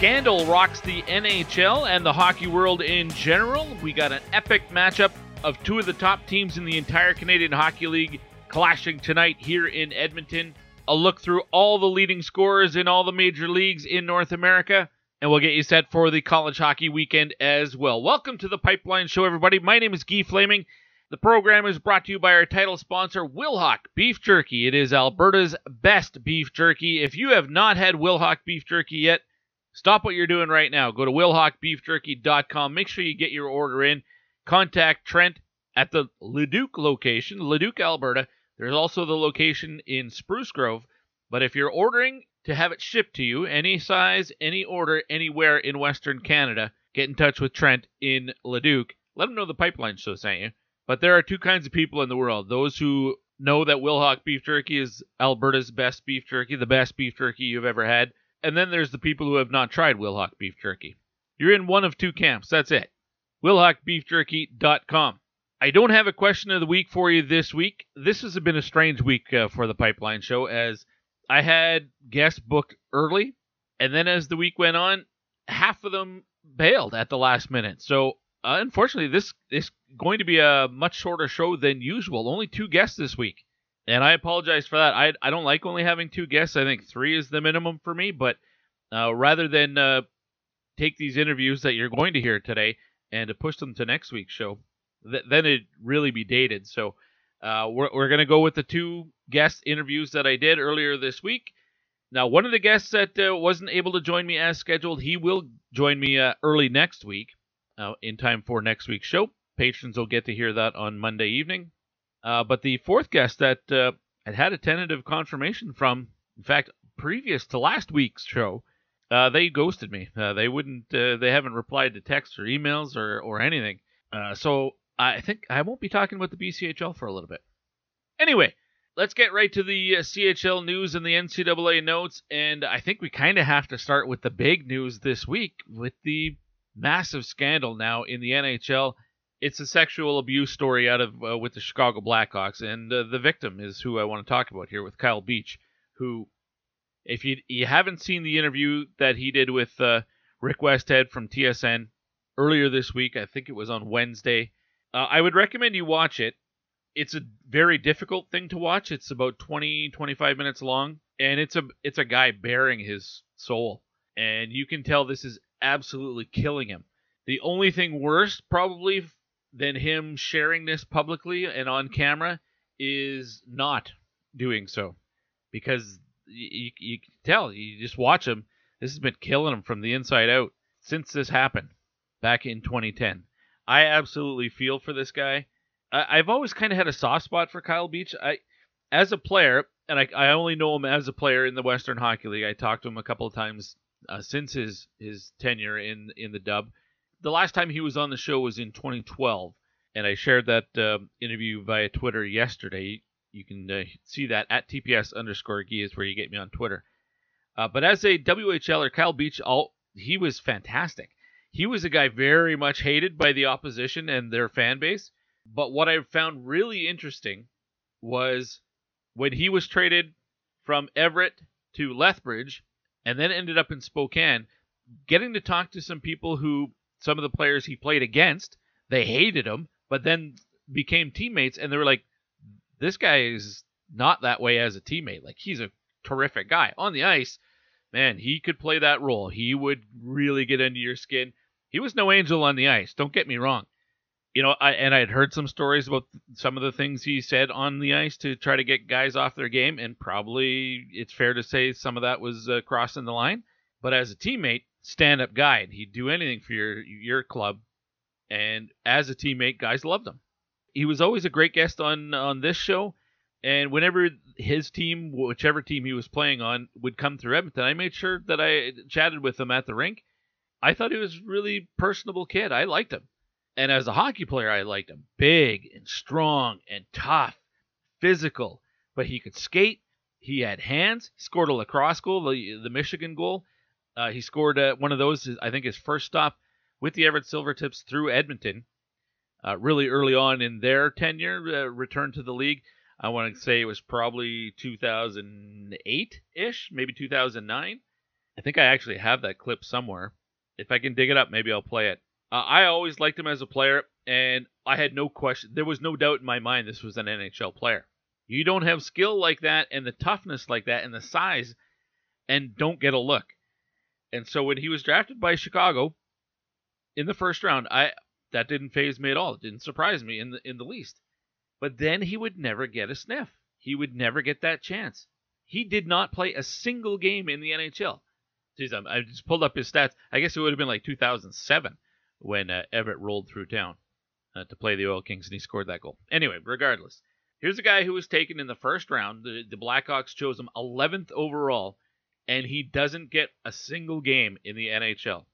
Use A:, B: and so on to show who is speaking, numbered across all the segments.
A: Scandal rocks the NHL and the hockey world in general. We got an epic matchup of two of the top teams in the entire Canadian Hockey League clashing tonight here in Edmonton. A look through all the leading scorers in all the major leagues in North America, and we'll get you set for the college hockey weekend as well. Welcome to the Pipeline Show, everybody. My name is Guy Flaming. The program is brought to you by our title sponsor, Wilhauk Beef Jerky. It is Alberta's best beef jerky. If you have not had Wilhauk Beef Jerky yet, Stop what you're doing right now. Go to wilhaukbeefjerky.com. Make sure you get your order in. Contact Trent at the Leduc location, Leduc, Alberta. There's also the location in Spruce Grove. But if you're ordering to have it shipped to you, any size, any order, anywhere in Western Canada, get in touch with Trent in Leduc. Let him know the pipeline show sent you. But there are two kinds of people in the world those who know that Wilhauk Beef Jerky is Alberta's best beef jerky, the best beef jerky you've ever had and then there's the people who have not tried Wilhauk beef jerky. You're in one of two camps. That's it. WilhaukBeefJerky.com. I don't have a question of the week for you this week. This has been a strange week uh, for the Pipeline Show as I had guests booked early, and then as the week went on, half of them bailed at the last minute. So uh, unfortunately, this is going to be a much shorter show than usual. Only two guests this week and I apologize for that. I I don't like only having two guests. I think three is the minimum for me. But uh, rather than uh, take these interviews that you're going to hear today and to push them to next week's show, th- then it'd really be dated. So uh, we're we're gonna go with the two guest interviews that I did earlier this week. Now, one of the guests that uh, wasn't able to join me as scheduled, he will join me uh, early next week, uh, in time for next week's show. Patrons will get to hear that on Monday evening. Uh, but the fourth guest that uh, had had a tentative confirmation from, in fact, previous to last week's show, uh, they ghosted me. Uh, they wouldn't. Uh, they haven't replied to texts or emails or or anything. Uh, so I think I won't be talking about the BCHL for a little bit. Anyway, let's get right to the CHL news and the NCAA notes. And I think we kind of have to start with the big news this week with the massive scandal now in the NHL it's a sexual abuse story out of uh, with the Chicago Blackhawks, and uh, the victim is who I want to talk about here with Kyle Beach, who, if you you haven't seen the interview that he did with uh, Rick Westhead from TSN earlier this week, I think it was on Wednesday, uh, I would recommend you watch it. It's a very difficult thing to watch. It's about 20 25 minutes long, and it's a it's a guy bearing his soul, and you can tell this is absolutely killing him. The only thing worse, probably than him sharing this publicly and on camera is not doing so. Because you, you can tell you just watch him. This has been killing him from the inside out since this happened back in 2010 i absolutely feel for this guy. I, have always kind of had a soft spot for kyle beach. I as a player and I, I only know him as a player in the western hockey league. I talked to him a couple of times uh, since his his tenure in in the dub the last time he was on the show was in 2012, and I shared that uh, interview via Twitter yesterday. You can uh, see that at TPS underscore Guy is where you get me on Twitter. Uh, but as a WHLer, Kyle Beach, all he was fantastic. he was a guy very much hated by the opposition and their fan base. But what I found really interesting was when he was traded from Everett to Lethbridge and then ended up in Spokane, getting to talk to some people who some of the players he played against, they hated him, but then became teammates and they were like, this guy is not that way as a teammate. Like he's a terrific guy on the ice. Man, he could play that role. He would really get under your skin. He was no angel on the ice. Don't get me wrong. You know, I and I had heard some stories about some of the things he said on the ice to try to get guys off their game, and probably it's fair to say some of that was uh, crossing the line. But as a teammate, stand-up guy, and he'd do anything for your your club. And as a teammate, guys loved him. He was always a great guest on on this show and whenever his team, whichever team he was playing on, would come through Edmonton, I made sure that I chatted with him at the rink. I thought he was a really personable kid. I liked him. And as a hockey player, I liked him. Big and strong and tough, physical, but he could skate. He had hands. Scored a lacrosse goal, the, the Michigan goal. Uh, he scored uh, one of those, I think, his first stop with the Everett Silvertips through Edmonton, uh, really early on in their tenure, uh, returned to the league. I want to say it was probably 2008 ish, maybe 2009. I think I actually have that clip somewhere. If I can dig it up, maybe I'll play it. Uh, I always liked him as a player, and I had no question. There was no doubt in my mind this was an NHL player. You don't have skill like that, and the toughness like that, and the size, and don't get a look. And so when he was drafted by Chicago in the first round, I that didn't phase me at all. It didn't surprise me in the in the least. But then he would never get a sniff. He would never get that chance. He did not play a single game in the NHL. Jeez, I just pulled up his stats. I guess it would have been like 2007 when uh, Everett rolled through town uh, to play the Oil Kings and he scored that goal. Anyway, regardless, here's a guy who was taken in the first round. The, the Blackhawks chose him 11th overall, and he doesn't get a single game in the NHL.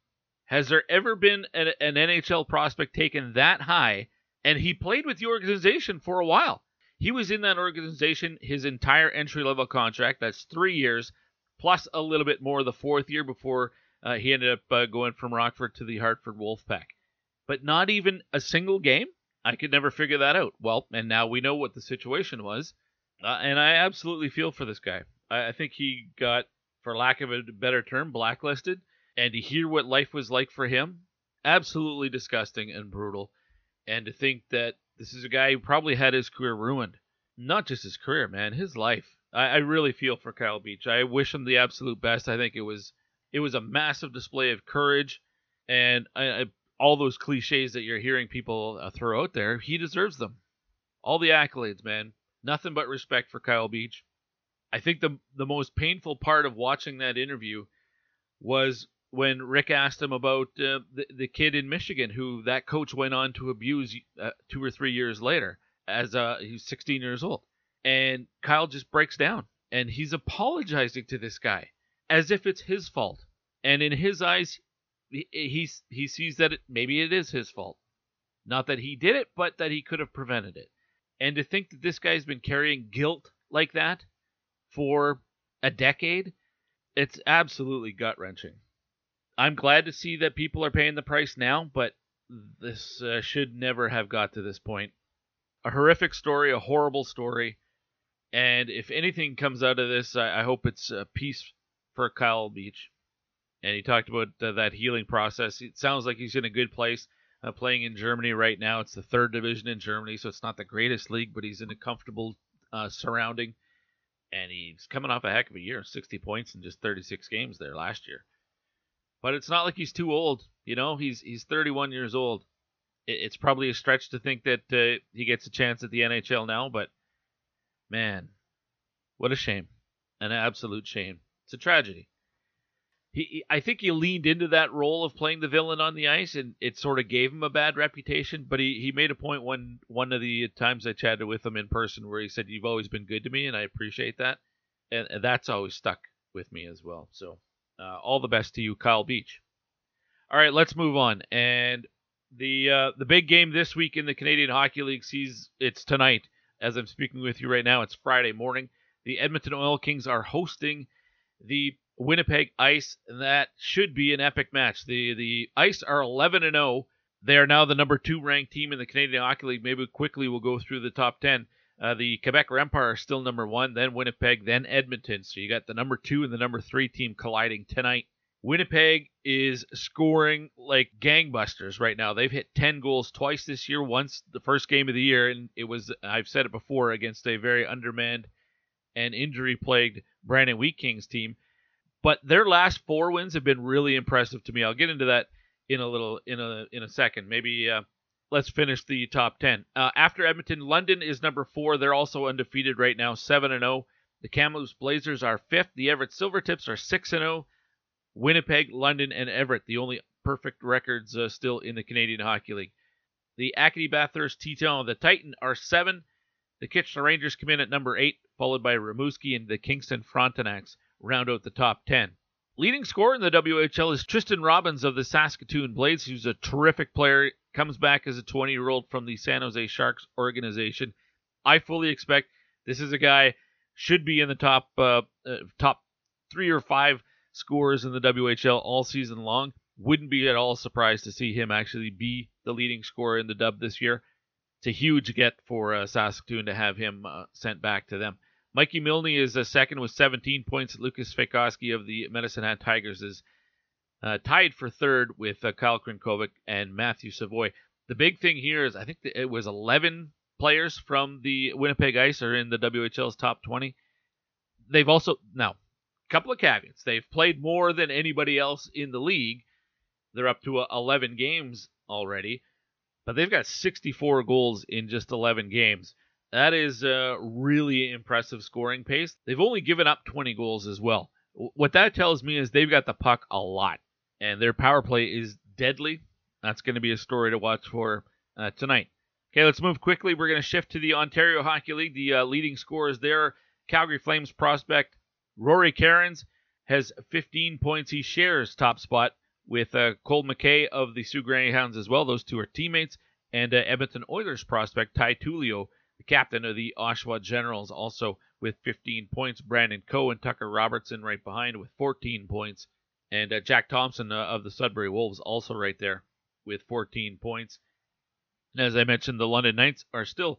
A: Has there ever been an, an NHL prospect taken that high and he played with the organization for a while. He was in that organization his entire entry level contract. That's three years, plus a little bit more the fourth year before uh, he ended up uh, going from Rockford to the Hartford Wolfpack. But not even a single game? I could never figure that out. Well, and now we know what the situation was. Uh, and I absolutely feel for this guy. I, I think he got, for lack of a better term, blacklisted. And to hear what life was like for him, absolutely disgusting and brutal and to think that this is a guy who probably had his career ruined. Not just his career, man, his life. I, I really feel for Kyle Beach. I wish him the absolute best. I think it was it was a massive display of courage, and I, I, all those cliches that you're hearing people uh, throw out there, he deserves them. All the accolades, man. Nothing but respect for Kyle Beach. I think the the most painful part of watching that interview was when Rick asked him about uh, the, the kid in Michigan who that coach went on to abuse uh, two or three years later as uh, he's 16 years old. And Kyle just breaks down and he's apologizing to this guy as if it's his fault. And in his eyes, he, he, he sees that it, maybe it is his fault. Not that he did it, but that he could have prevented it. And to think that this guy's been carrying guilt like that for a decade, it's absolutely gut wrenching. I'm glad to see that people are paying the price now, but this uh, should never have got to this point. A horrific story, a horrible story, and if anything comes out of this, I, I hope it's a peace for Kyle Beach. And he talked about uh, that healing process. It sounds like he's in a good place, uh, playing in Germany right now. It's the third division in Germany, so it's not the greatest league, but he's in a comfortable uh, surrounding. And he's coming off a heck of a year, 60 points in just 36 games there last year. But it's not like he's too old. You know, he's he's 31 years old. it's probably a stretch to think that uh, he gets a chance at the NHL now, but man, what a shame, an absolute shame. It's a tragedy. He, I think he leaned into that role of playing the villain on the ice, and it sort of gave him a bad reputation. But he, he made a point one one of the times I chatted with him in person where he said, "You've always been good to me, and I appreciate that," and, and that's always stuck with me as well. So uh, all the best to you, Kyle Beach. All right, let's move on. And the uh, the big game this week in the Canadian Hockey League sees it's tonight. As I'm speaking with you right now, it's Friday morning. The Edmonton Oil Kings are hosting the Winnipeg Ice. And that should be an epic match. The the Ice are 11 and 0. They are now the number two ranked team in the Canadian Hockey League. Maybe quickly we'll go through the top 10. Uh, the Quebec Rempart are still number one, then Winnipeg, then Edmonton. So you got the number two and the number three team colliding tonight. Winnipeg is scoring like gangbusters right now. They've hit 10 goals twice this year, once the first game of the year, and it was, I've said it before, against a very undermanned and injury plagued Brandon Wheat Kings team. But their last four wins have been really impressive to me. I'll get into that in a little in a in a second. Maybe uh, let's finish the top 10. Uh, after Edmonton, London is number four. They're also undefeated right now, 7 and 0. The Kamloops Blazers are fifth. The Everett Silvertips are 6 and 0. Winnipeg, London, and Everett, the only perfect records uh, still in the Canadian Hockey League. The Acadie Bathurst Titan, the Titan, are 7. The Kitchener Rangers come in at number 8, followed by Rimouski and the Kingston Frontenacs round out the top 10. Leading scorer in the WHL is Tristen Robins of the Saskatoon Blades, who's a terrific player comes back as a 20 year old from the San Jose Sharks organization. I fully expect this is a guy should be in the top uh, uh, top three or five scores in the WHL all season long. Wouldn't be at all surprised to see him actually be the leading scorer in the dub this year. It's a huge get for uh, Saskatoon to have him uh, sent back to them. Mikey Milne is a second with 17 points. Lucas Fekoski of the Medicine Hat Tigers is uh, tied for third with uh, Kyle Crnkovic and Matthew Savoie. The big thing here is I think it was 11 players from the Winnipeg Ice are in the WHL's top 20. They've also now a couple of caveats. They've played more than anybody else in the league. They're up to uh, 11 games already, but they've got 64 goals in just 11 games. That is a really impressive scoring pace. They've only given up 20 goals as well. What that tells me is they've got the puck a lot and their power play is deadly. That's going to be a story to watch for uh, tonight. Okay, let's move quickly. We're going to shift to the Ontario Hockey League. The uh, leading scorers there Calgary Flames prospect Rory Kerins has 15 points. He shares top spot with uh, Cole MacKay of the Soo Greyhounds as well. Those two are teammates. And uh, Edmonton Oilers prospect Ty Tullio, the captain of the Oshawa Generals, also with 15 points. Brandon Coe and Tucker Robertson right behind with 14 points. And uh, Jack Thompson uh, of the Sudbury Wolves also right there with 14 points. And as I mentioned, the London Knights are still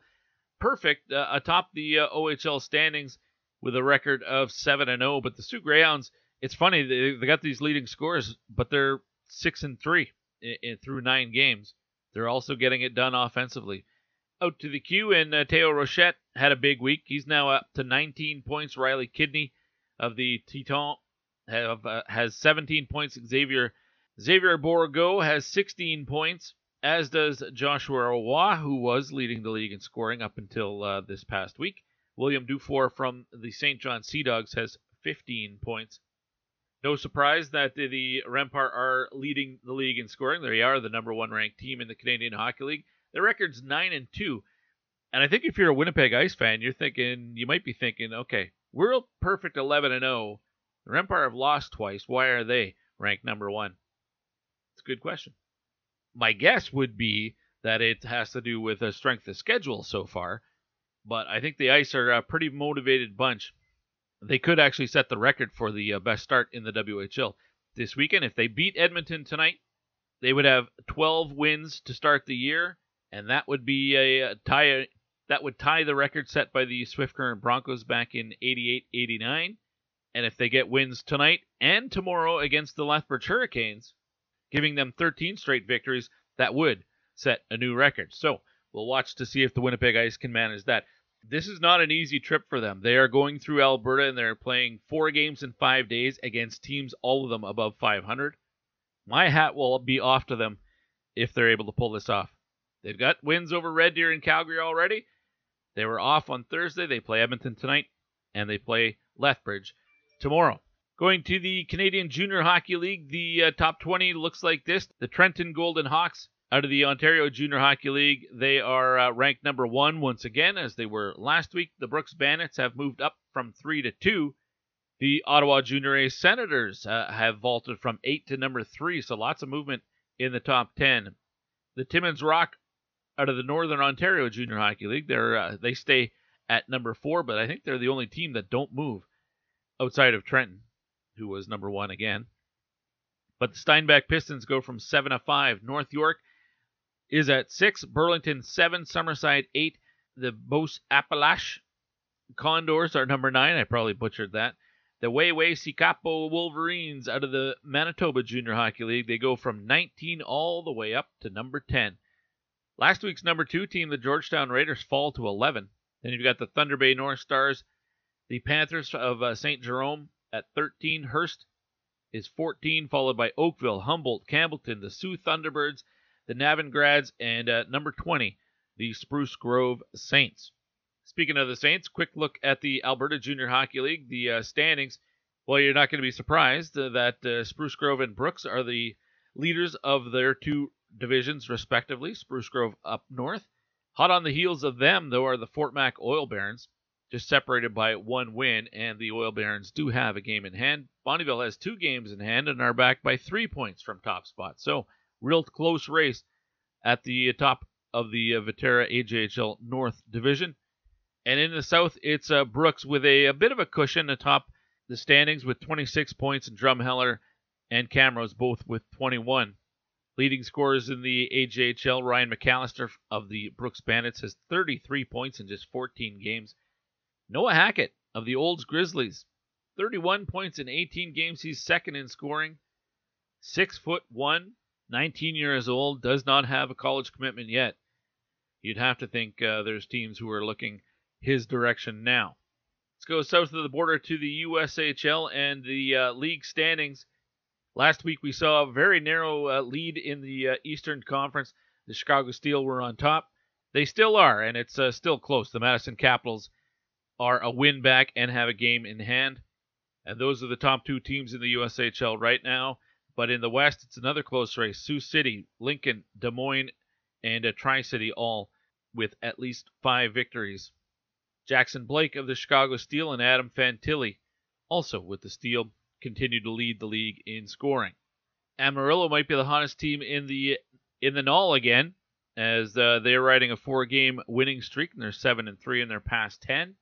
A: perfect uh, atop the uh, OHL standings with a record of 7 and 0. But the Soo Greyhounds, it's funny they, they got these leading scores, but they're 6 and 3 in, in, through nine games. They're also getting it done offensively. Out to the queue, and uh, Theo Rochette had a big week. He's now up to 19 points. Riley Kidney of the Titan have uh, has 17 points. Xavier Xavier Bourgault has 16 points, as does Joshua Roy, who was leading the league in scoring up until uh, this past week. William Dufour from the St. John Sea Dogs has 15 points. No surprise that the, Rempart are leading the league in scoring. They are the number one ranked team in the Canadian Hockey League. Their record's nine and two. And I think if you're a Winnipeg Ice fan, you're thinking you might be thinking, okay, we're a perfect 11 and 0 the Rempart have lost twice. Why are they ranked number one? It's a good question. My guess would be that it has to do with a strength of schedule so far, but I think the Ice are a pretty motivated bunch. They could actually set the record for the uh, best start in the WHL this weekend. If they beat Edmonton tonight, they would have 12 wins to start the year, and that would be a, tie. That would tie the record set by the Swift Current Broncos back in 88-89 and if they get wins tonight and tomorrow against the Lethbridge Hurricanes, giving them 13 straight victories, that would set a new record. So we'll watch to see if the Winnipeg Ice can manage that. This is not an easy trip for them. They are going through Alberta and they're playing four games in five days against teams, all of them above 500. My hat will be off to them if they're able to pull this off. They've got wins over Red Deer and Calgary already. They were off on Thursday. They play Edmonton tonight, and they play Lethbridge tomorrow. Going to the Canadian Junior Hockey League, the uh, top 20 looks like this. The Trenton Golden Hawks out of the Ontario Junior Hockey League, they are uh, ranked number one once again, as they were last week. The Brooks Bandits have moved up from three to two. The Ottawa Junior A Senators uh, have vaulted from eight to number three, so lots of movement in the top 10. The Timmins Rock out of the Northern Ontario Junior Hockey League, they're, uh, they stay at number four, but I think they're the only team that don't move outside of Trenton. who was number one again. But the Steinbach Pistons go from seven to five. North York is at six. Burlington seven. Summerside eight. The Beauce Appalache Condors are number nine. I probably butchered that. The Waywayseecappo Wolverines out of the Manitoba Junior Hockey League. They go from 19 all the way up to number 10. Last week's number two team, the Georgetown Raiders, fall to 11. Then you've got the Thunder Bay North Stars, the Panthers of uh, St. Jerome at 13. Hearst is 14, followed by Oakville, Humboldt, Campbellton, the Soo Thunderbirds, the Navan Grads, and uh, number 20, the Spruce Grove Saints. Speaking of the Saints, quick look at the Alberta Junior Hockey League, the uh, standings. Well, you're not going to be surprised that uh, Spruce Grove and Brooks are the leaders of their two divisions, respectively. Spruce Grove up north. Hot on the heels of them, though, are the Fort Mac Oil Barons, just separated by one win, and the Oil Barons do have a game in hand. Bonnyville has two games in hand and are back by three points from top spot. So, real close race at the top of the uh, Viterra AJHL North Division. And in the South, it's uh, Brooks with a, a bit of a cushion atop the standings with 26 points, and Drumheller and Camrose both with 21. Leading scorers in the AJHL, Ryan McAllister of the Brooks Bandits has 33 points in just 14 games. Noah Hackett of the Olds Grizzlies, 31 points in 18 games. He's second in scoring. Six foot one, 19 years old, does not have a college commitment yet. You'd have to think uh, there's teams who are looking his direction now. Let's go south of the border to the USHL and the uh, league standings. Last week we saw a very narrow uh, lead in the uh, Eastern Conference. The Chicago Steel were on top. They still are, and it's uh, still close. The Madison Capitals are a win back and have a game in hand. And those are the top two teams in the USHL right now. But in the West, it's another close race. Sioux City, Lincoln, Des Moines, and uh, Tri City all with at least five victories. Jackson Blake of the Chicago Steel and Adam Fantilli, also with the Steel, continue to lead the league in scoring. Amarillo might be the hottest team in the in the Null again, as uh, they are riding a four-game winning streak and they're seven and three in their past ten.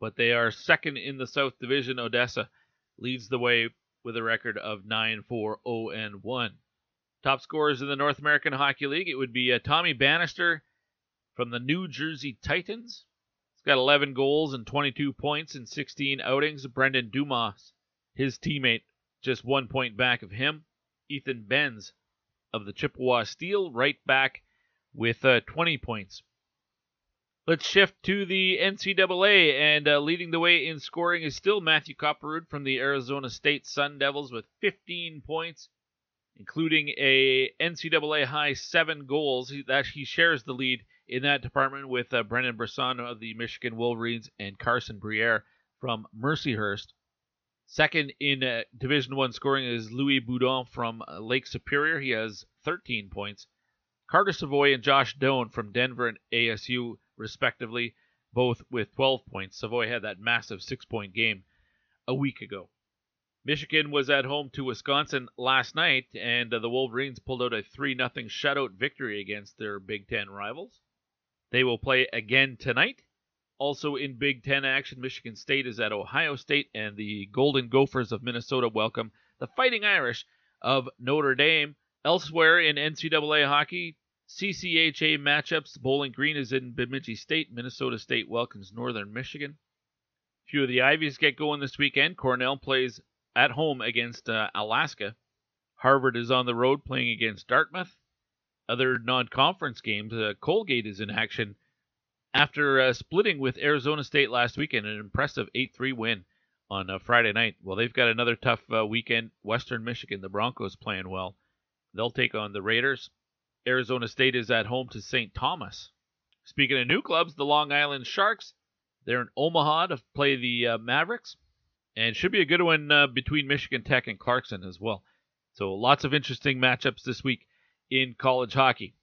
A: But they are second in the South Division. Odessa leads the way with a record of 9 4 0 and 1. Top scorers in the North American Hockey League, it would be uh, Tommy Bannister from the New Jersey Titans. He's got 11 goals and 22 points in 16 outings. Brendan Dumas, his teammate, just one point back of him. Ethan Benz of the Chippewa Steel, right back with uh, 20 points. Let's shift to the NCAA, and uh, leading the way in scoring is still Matthew Copperwood from the Arizona State Sun Devils with 15 points, including a NCAA high seven goals. He, that he shares the lead in that department with uh, Brendan Brisson of the Michigan Wolverines and Carson Briere from Mercyhurst. Second in uh, Division One scoring is Louis Boudon from uh, Lake Superior. He has 13 points. Carter Savoie and Josh Doan from Denver and ASU respectively, both with 12 points. Savoie had that massive six point game a week ago. Michigan was at home to Wisconsin last night, and uh, the Wolverines pulled out a 3 0 shutout victory against their Big Ten rivals. They will play again tonight. Also in Big Ten action, Michigan State is at Ohio State, and the Golden Gophers of Minnesota welcome the Fighting Irish of Notre Dame. Elsewhere in NCAA hockey, CCHA matchups. Bowling Green is in Bemidji State. Minnesota State welcomes Northern Michigan. A few of the Ivies get going this weekend. Cornell plays at home against uh, Alaska. Harvard is on the road playing against Dartmouth. Other non conference games, uh, Colgate is in action after uh, splitting with Arizona State last weekend, an impressive 8 3 win on uh, Friday night. Well, they've got another tough uh, weekend. Western Michigan, the Broncos playing well. They'll take on the Raiders. Arizona State is at home to St. Thomas. Speaking of new clubs, the Long Island Sharks, they're in Omaha to play the uh, Mavericks, and should be a good one uh, between Michigan Tech and Clarkson as well. So lots of interesting matchups this week in college hockey.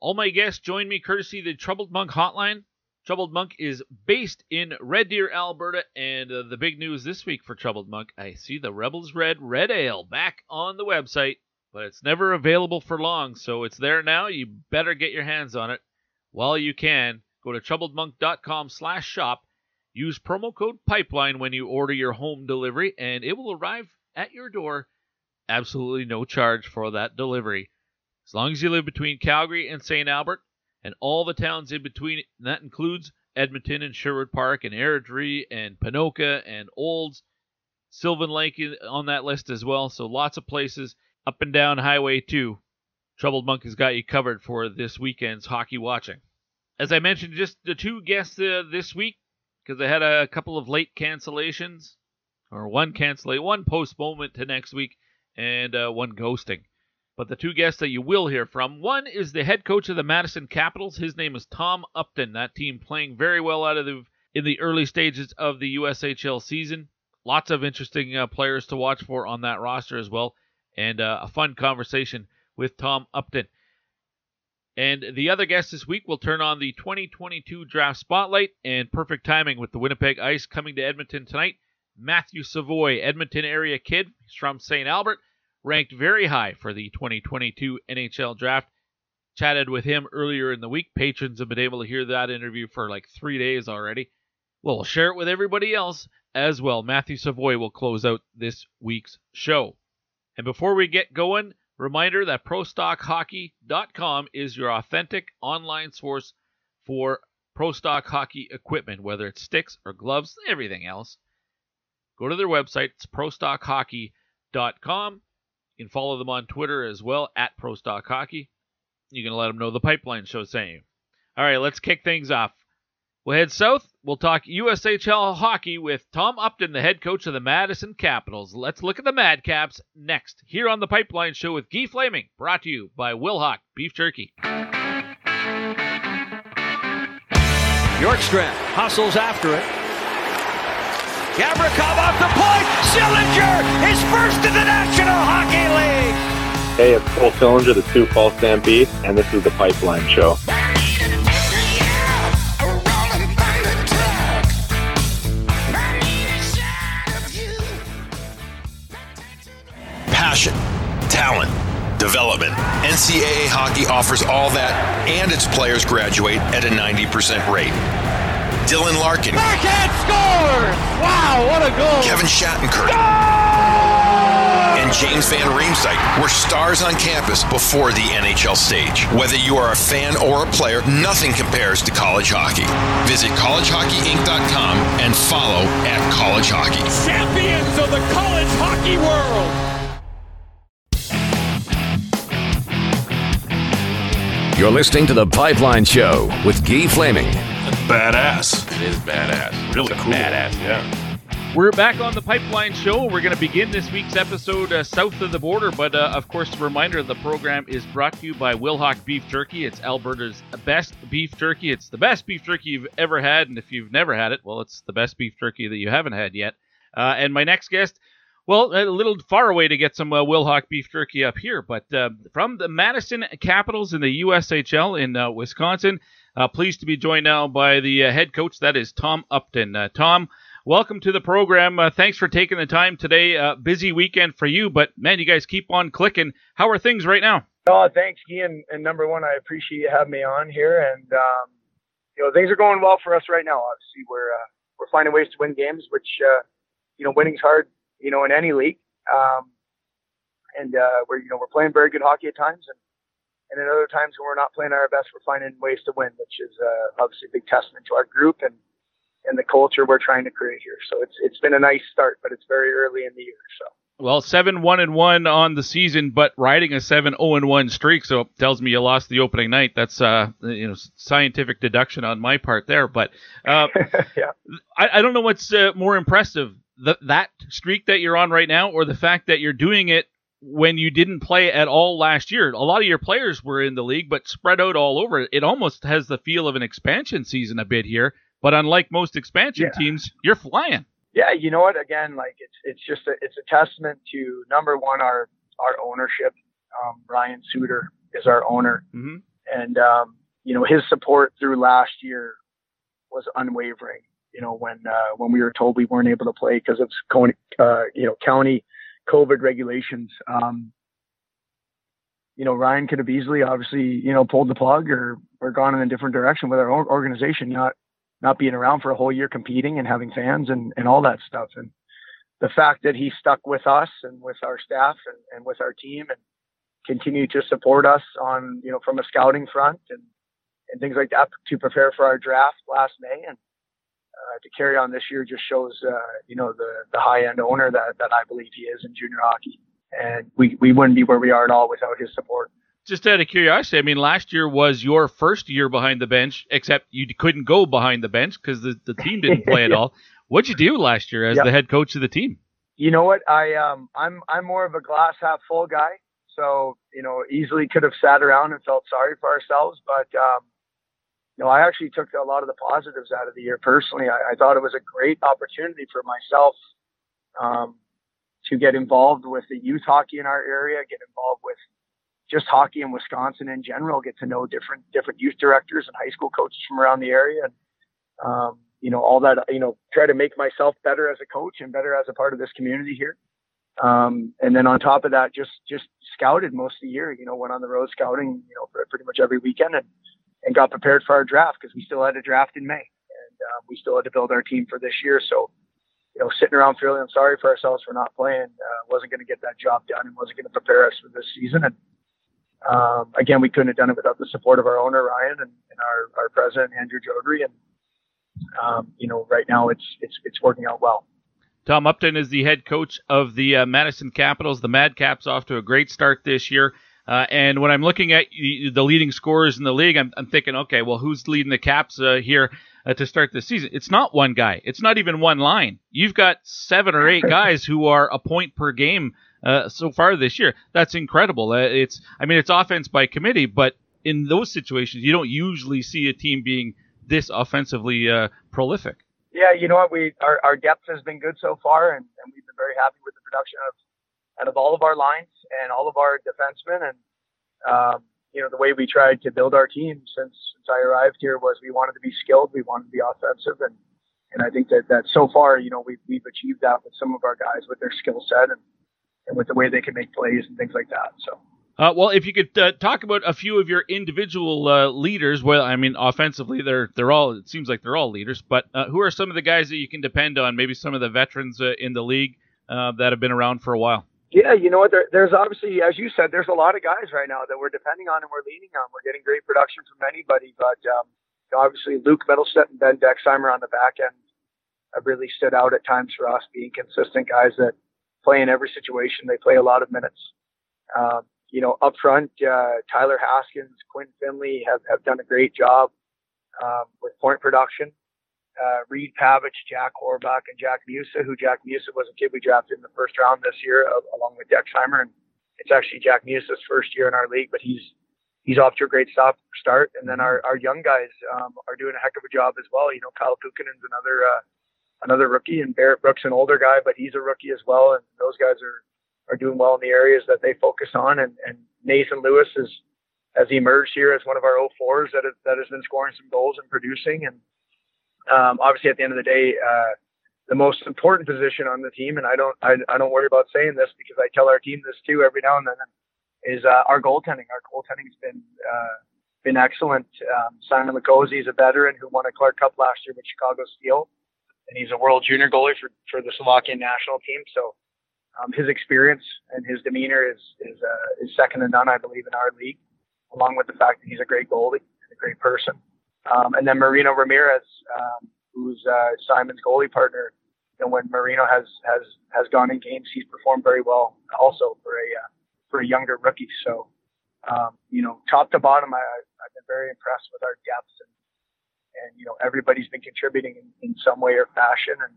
A: All my guests join me courtesy the Troubled Monk Hotline. Troubled Monk is based in Red Deer, Alberta, and uh, the big news this week for Troubled Monk, I see the Rebels Red Red Ale back on the website but it's never available for long, so it's there now. You better get your hands on it while you can. Go to troubledmonk.com slash shop Use promo code PIPELINE when you order your home delivery, and it will arrive at your door. Absolutely no charge for that delivery. As long as you live between Calgary and St. Albert and all the towns in between, and that includes Edmonton and Sherwood Park and Airdrie and Ponoka and Olds, Sylvan Lake on that list as well. So lots of places up and down Highway 2. Troubled Monk has got you covered for this weekend's hockey watching. As I mentioned, just the two guests uh, this week because I had a couple of late cancellations, or one cancellation, one postponement to next week, and uh, one ghosting. But the two guests that you will hear from, one is the head coach of the Madison Capitals. His name is Tom Upton. That team playing very well out of the in the early stages of the USHL season. Lots of interesting uh, players to watch for on that roster as well, and uh, a fun conversation with Tom Upton. And the other guest this week will turn on the 2022 draft spotlight and perfect timing with the Winnipeg Ice coming to Edmonton tonight. Matthew Savoie, Edmonton area kid, he's from St. Albert, ranked very high for the 2022 NHL draft. Chatted with him earlier in the week. Patrons have been able to hear that interview for like three days already. We'll share it with everybody else as well. Matthew Savoie will close out this week's show. And before we get going, Reminder that ProStockHockey.com is your authentic online source for Pro Stock Hockey equipment, whether it's sticks or gloves, everything else. Go to their website, it's ProStockHockey.com. Can follow them on Twitter as well, at ProStockHockey. You can let them know the Pipeline Show saying. All right, let's kick things off. We'll head south. We'll talk USHL hockey with Tom Upton, the head coach of the Madison Capitals. Let's look at the Madcaps next, here on the Pipeline Show with Guy Flaming, brought to you by Wilhauk Beef Jerky.
B: Bjorkstrand hustles after it. Gavrikov off the point. Sillinger is first in the National Hockey League.
C: Hey, it's Cole Sillinger, the Sioux Falls Stampede, and this is the Pipeline Show.
D: passion, talent, development. NCAA hockey offers all that, and its players graduate at a 90% rate. Dylan Larkin.
B: Backhand scores! Wow, what a goal!
D: Kevin Shattenkirk. And James Van Riemsdyk were stars on campus before the NHL stage. Whether you are a fan or a player, nothing compares to college hockey. Visit collegehockeyinc.com and follow at college hockey.
B: Champions of the college hockey world!
E: You're listening to The Pipeline Show with Guy Flaming.
F: Badass.
G: It is badass.
F: Really cool.
G: Badass, yeah.
A: We're back on The Pipeline Show. We're going to begin this week's episode uh, south of the border, but uh, of course, a reminder the program is brought to you by Wilhauk Beef Jerky. It's Alberta's best beef jerky. It's the best beef jerky you've ever had, and if you've never had it, well, it's the best beef jerky that you haven't had yet. Uh, and my next guest well, a little far away to get some uh, Wilhauk beef jerky up here, but uh, from the Madison Capitals in the USHL in uh, Wisconsin, uh, pleased to be joined now by the uh, head coach. That is Tom Upton. Uh, Tom, welcome to the program. thanks for taking the time today. busy weekend for you, but man, you guys keep on clicking. How are things right now?
H: Oh, thanks, Ian. And number one, I appreciate you having me on here. And um, you know, things are going well for us right now. Obviously, we're we're finding ways to win games, which you know, winning's hard you know, in any league. Um, and uh, we're you know we're playing very good hockey at times, and and at other times when we're not playing our best, we're finding ways to win, which is uh, obviously a big testament to our group and and the culture we're trying to create here. So it's it's been a nice start, but it's very early in the year. So.
A: Well, seven one and one on the season, but riding a seven zero and one streak, so it tells me you lost the opening night. That's uh, you know scientific deduction on my part there, but uh,
H: yeah.
A: I, I don't know what's uh, more impressive the, that streak that you're on right now, or the fact that you're doing it when you didn't play at all last year. A lot of your players were in the league, but spread out all over. It almost has the feel of an expansion season a bit here. But unlike most expansion yeah. teams, you're flying.
H: Yeah, you know what? Again, like it's it's just a, it's a testament to number one our our ownership. Um, Ryan Suter is our owner,
A: mm-hmm.
H: and um, you know his support through last year was unwavering you know, when uh, when we were told we weren't able to play because of county, uh, you know, county COVID regulations. Um, you know, Ryan could have easily, obviously, you know, pulled the plug or or gone in a different direction with our organization. Not not being around for a whole year competing and having fans and, and all that stuff. And the fact that he stuck with us and with our staff and, and with our team and continued to support us on, you know, from a scouting front and, and things like that to prepare for our draft last May and uh, to carry on this year just shows, uh, you know, the, the high end owner that, that I believe he is in junior hockey. And we, we wouldn't be where we are at all without his support.
A: Just out of curiosity, I mean, last year was your first year behind the bench, except you couldn't go behind the bench because the, the team didn't play at all. What'd you do last year as yep. the head coach of the team?
H: You know what? I um I'm I'm more of a glass half full guy. So, you know, easily could have sat around and felt sorry for ourselves, but um know, I actually took a lot of the positives out of the year personally. I, I thought it was a great opportunity for myself um, to get involved with the youth hockey in our area, get involved with just hockey in Wisconsin in general, get to know different different youth directors and high school coaches from around the area, and um, you know all that. You know, try to make myself better as a coach and better as a part of this community here. Um, and then on top of that, just just scouted most of the year. You know, went on the road scouting. You know, pretty much every weekend, and and got prepared for our draft because we still had a draft in May, and uh, we still had to build our team for this year. So, you know, sitting around feeling sorry for ourselves for not playing uh, wasn't going to get that job done and wasn't going to prepare us for this season. And um, again, we couldn't have done it without the support of our owner Ryan and, and our, our president Andrew Jodry. And um, you know, right now it's it's it's working out well.
A: Tom Upton is the head coach of the uh, Madison Capitals. The Madcaps off to a great start this year. Uh, and when I'm looking at the leading scorers in the league, I'm, I'm thinking, okay, well, who's leading the Caps uh, here uh, to start the season? It's not one guy. It's not even one line. You've got seven or eight guys who are a point per game uh, so far this year. That's incredible. Uh, it's, I mean, it's offense by committee, but in those situations, you don't usually see a team being this offensively uh, prolific.
H: Yeah, you know what? We our, our depth has been good so far, and, and we've been very happy with the production of out of all of our lines and all of our defensemen. And, um, you know, the way we tried to build our team since, since I arrived here was we wanted to be skilled, we wanted to be offensive. And, and I think that, that so far, you know, we've, we've achieved that with some of our guys with their skill set and, and with the way they can make plays and things like that. So.
A: Uh, well, if you could uh, talk about a few of your individual uh, leaders, well, I mean, offensively, they're they're all. It seems like they're all leaders, but uh, who are some of the guys that you can depend on? Maybe some of the veterans uh, in the league uh, that have been around for a while.
H: Yeah, you know what? There, there's obviously, as you said, there's a lot of guys right now that we're depending on and we're leaning on. We're getting great production from anybody, but um, obviously Luke Mittelstadt and Ben Dexheimer on the back end have really stood out at times for us, being consistent guys that play in every situation. They play a lot of minutes. Um, you know, up front, uh, Tyler Haskins, Quinn Finley have, have done a great job um, with point production uh, Reed Pavich, Jack Horbach, and Jack Musa, who Jack Musa was a kid we drafted in the first round this year, uh, along with Dexheimer. And it's actually Jack Musa's first year in our league, but he's he's off to a great stop, start. And then our, our young guys um, are doing a heck of a job as well. You know, Kyle Kukinen's another uh, another rookie, and Barrett Brooks an older guy, but he's a rookie as well. And those guys are are doing well in the areas that they focus on. And, and Nathan Lewis is has emerged here as one of our 04s that have, that has been scoring some goals and producing. And um, obviously, at the end of the day, uh, the most important position on the team, and I don't I, I don't worry about saying this because I tell our team this too every now and then, is uh, our goaltending. Our goaltending's been uh, been excellent. Um, Simon Latkoczy is a veteran who won a Clark Cup last year with Chicago Steel, and he's a World Junior goalie for, for the Slovakian national team. So um, his experience and his demeanor is is uh, is second to none, I believe, in our league. Along with the fact that he's a great goalie and a great person. Um, and then Marino Ramirez, um, who's uh, Simon's goalie partner. And when Marino has has has gone in games, he's performed very well also for a uh, for a younger rookie. So, um, you know, top to bottom, I, I've been very impressed with our depth and and you know everybody's been contributing in, in some way or fashion and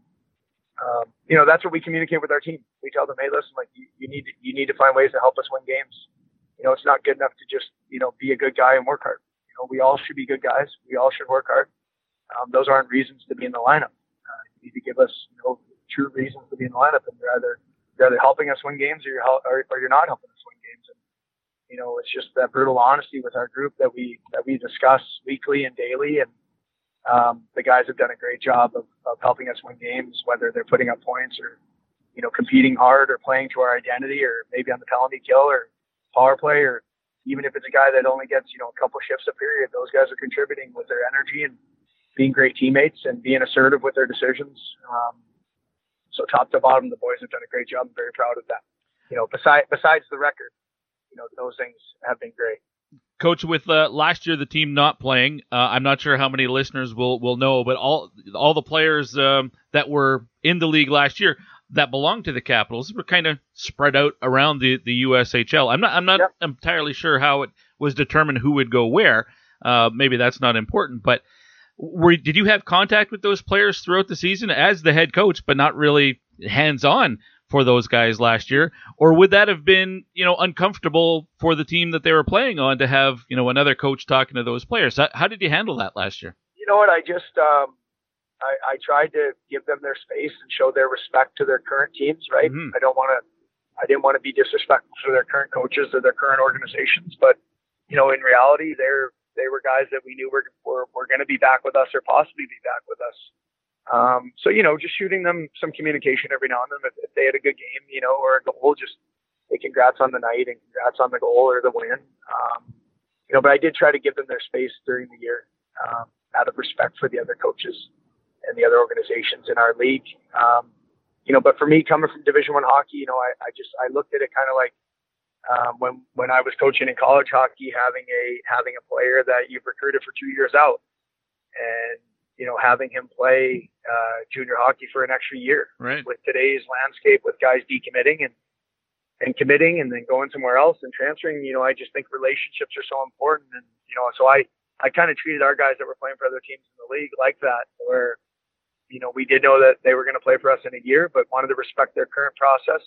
H: um, you know that's what we communicate with our team we tell them hey listen like you, you need to, you need to find ways to help us win games you know it's not good enough to just you know be a good guy and work hard know, we all should be good guys. We all should work hard. Um, those aren't reasons to be in the lineup. Uh, you need to give us, you know, true reasons to be in the lineup, and you're either you're either helping us win games or you're or, or you're not helping us win games. And you know, it's just that brutal honesty with our group that we that we discuss weekly and daily, and um, the guys have done a great job of, of helping us win games, whether they're putting up points or you know competing hard or playing to our identity, or maybe on the penalty kill or power play or even if it's a guy that only gets you know a couple shifts a period, those guys are contributing with their energy and being great teammates and being assertive with their decisions. Um, so top to bottom, the boys have done a great job. I'm very proud of that. You know, besides besides the record, you know, those things have been great.
A: Coach, with uh, last year the team not playing, uh, I'm not sure how many listeners will will know, but all all the players um, that were in the league last year that belonged to the Capitals were kind of spread out around the, the USHL. I'm not I'm not yep. entirely sure how it was determined who would go where. Uh, maybe that's not important, but were, did you have contact with those players throughout the season as the head coach, but not really hands on for those guys last year? Or would that have been, you know, uncomfortable for the team that they were playing on to have, you know, another coach talking to those players? How, how did you handle that last year?
H: You know what? I just, um, I, I tried to give them their space and show their respect to their current teams, right? Mm-hmm. I don't want to, I didn't want to be disrespectful to their current coaches or their current organizations, but, you know, in reality, they're, they were guys that we knew were, were, were going to be back with us or possibly be back with us. Um, so, you know, just shooting them some communication every now and then. If, if they had a good game, you know, or a goal, just say congrats on the night and congrats on the goal or the win. Um, you know, but I did try to give them their space during the year um, out of respect for the other coaches and the other organizations in our league. Um, you know, but for me, coming from Division One hockey, you know, I, I just I looked at it kind of like um, when when I was coaching in college hockey, having a having a player that you've recruited for two years out, and you know having him play uh, junior hockey for an extra year.
A: Right.
H: With today's landscape, with guys decommitting and and committing and then going somewhere else and transferring, you know, I just think relationships are so important. And you know, so I I kind of treated our guys that were playing for other teams in the league like that, where you know we did know that they were going to play for us in a year, but wanted to respect their current process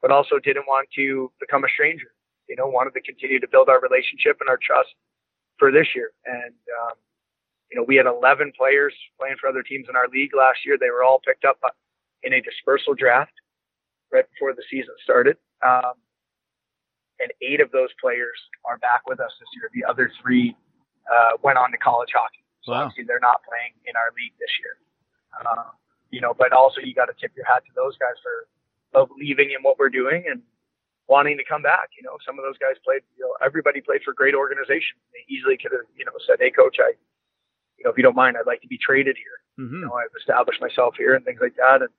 H: but also didn't want to become a stranger. You know, wanted to continue to build our relationship and our trust for this year. And, um, you know, we had 11 players playing for other teams in our league last year. They were all picked up in a dispersal draft right before the season started. Um, and eight of those players are back with us this year. The other three uh, went on to college hockey. So wow. obviously they're not playing in our league this year. Uh, you know, but also you got to tip your hat to those guys for of leaving in what we're doing and wanting to come back. You know, some of those guys played, you know, everybody played for great organizations. They easily could have, you know, said, Hey coach, I, you know, if you don't mind, I'd like to be traded here. Mm-hmm. You know, I've established myself here and things like that. And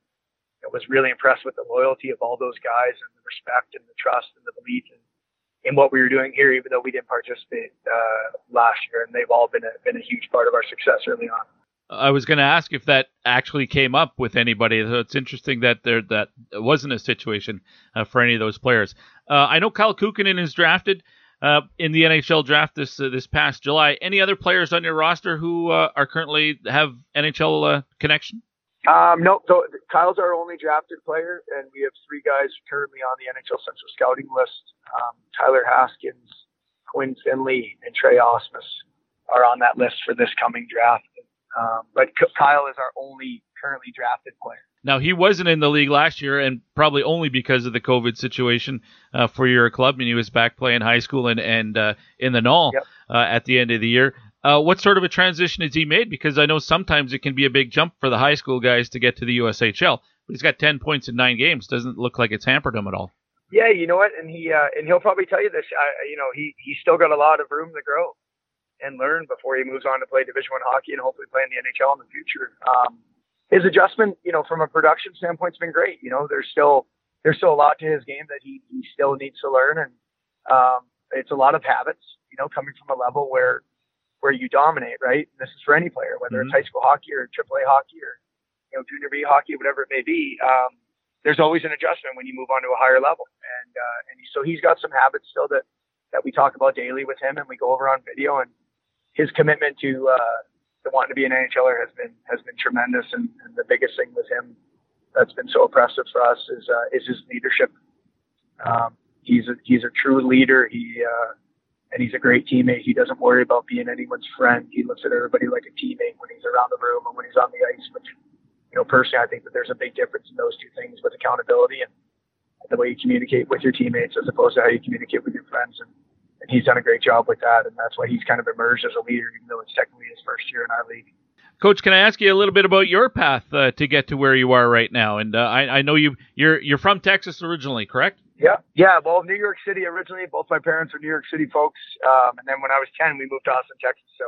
H: I was really impressed with the loyalty of all those guys and the respect and the trust and the belief in, in what we were doing here, even though we didn't participate, uh, last year. And they've all been a, been a huge part of our success early on.
A: I was going to ask if that actually came up with anybody. So it's interesting that there that wasn't a situation uh, for any of those players. Uh, I know Kyle Kukkonen is drafted uh, in the NHL draft this uh, this past July. Any other players on your roster who uh, are currently have NHL uh, connection?
H: Um, no, so Kyle's our only drafted player, and we have three guys currently on the NHL Central scouting list. Um, Tyler Haskins, Quinn Finley, and Trey Ausmus are on that list for this coming draft. Um, but Kyle is our only currently drafted player.
A: Now he wasn't in the league last year, and probably only because of the COVID situation uh, for your club. I mean, he was back playing high school and and uh, in the Null yep. uh, at the end of the year. Uh, what sort of a transition has he made? Because I know sometimes it can be a big jump for the high school guys to get to the USHL. But he's got ten points in nine games. Doesn't look like it's hampered him at all.
H: Yeah, you know what, and he uh, and he'll probably tell you this. you know, he he's still got a lot of room to grow and learn before he moves on to play Division One hockey and hopefully play in the NHL in the future. Um, his adjustment, you know, from a production standpoint, has been great. You know, there's still there's still a lot to his game that he, he still needs to learn, and um, it's a lot of habits. You know, coming from a level where where you dominate, right? And this is for any player, whether mm-hmm. it's high school hockey or AAA hockey or you know junior B hockey, whatever it may be. Um, there's always an adjustment when you move on to a higher level, and uh, and so he's got some habits still that that we talk about daily with him, and we go over on video, and his commitment to uh, to wanting to be an NHLer has been has been tremendous, and, and the biggest thing with him that's been so impressive for us is uh, is his leadership. Um, he's a he's a true leader. He uh, and he's a great teammate. He doesn't worry about being anyone's friend. He looks at everybody like a teammate when he's around the room and when he's on the ice. Which, you know, personally, I think that there's a big difference in those two things with accountability and the way you communicate with your teammates as opposed to how you communicate with your friends. And and he's done a great job with that, and that's why he's kind of emerged as a leader, even though it's technically his first year in our league.
A: Coach, can I ask you a little bit about your path uh, to get to where you are right now? And uh, I, I, know you you're you're from Texas originally, correct?
H: Yeah, yeah. Well, New York City originally. Both my parents are New York City folks, um, and then when I was ten, we moved to Austin, Texas. So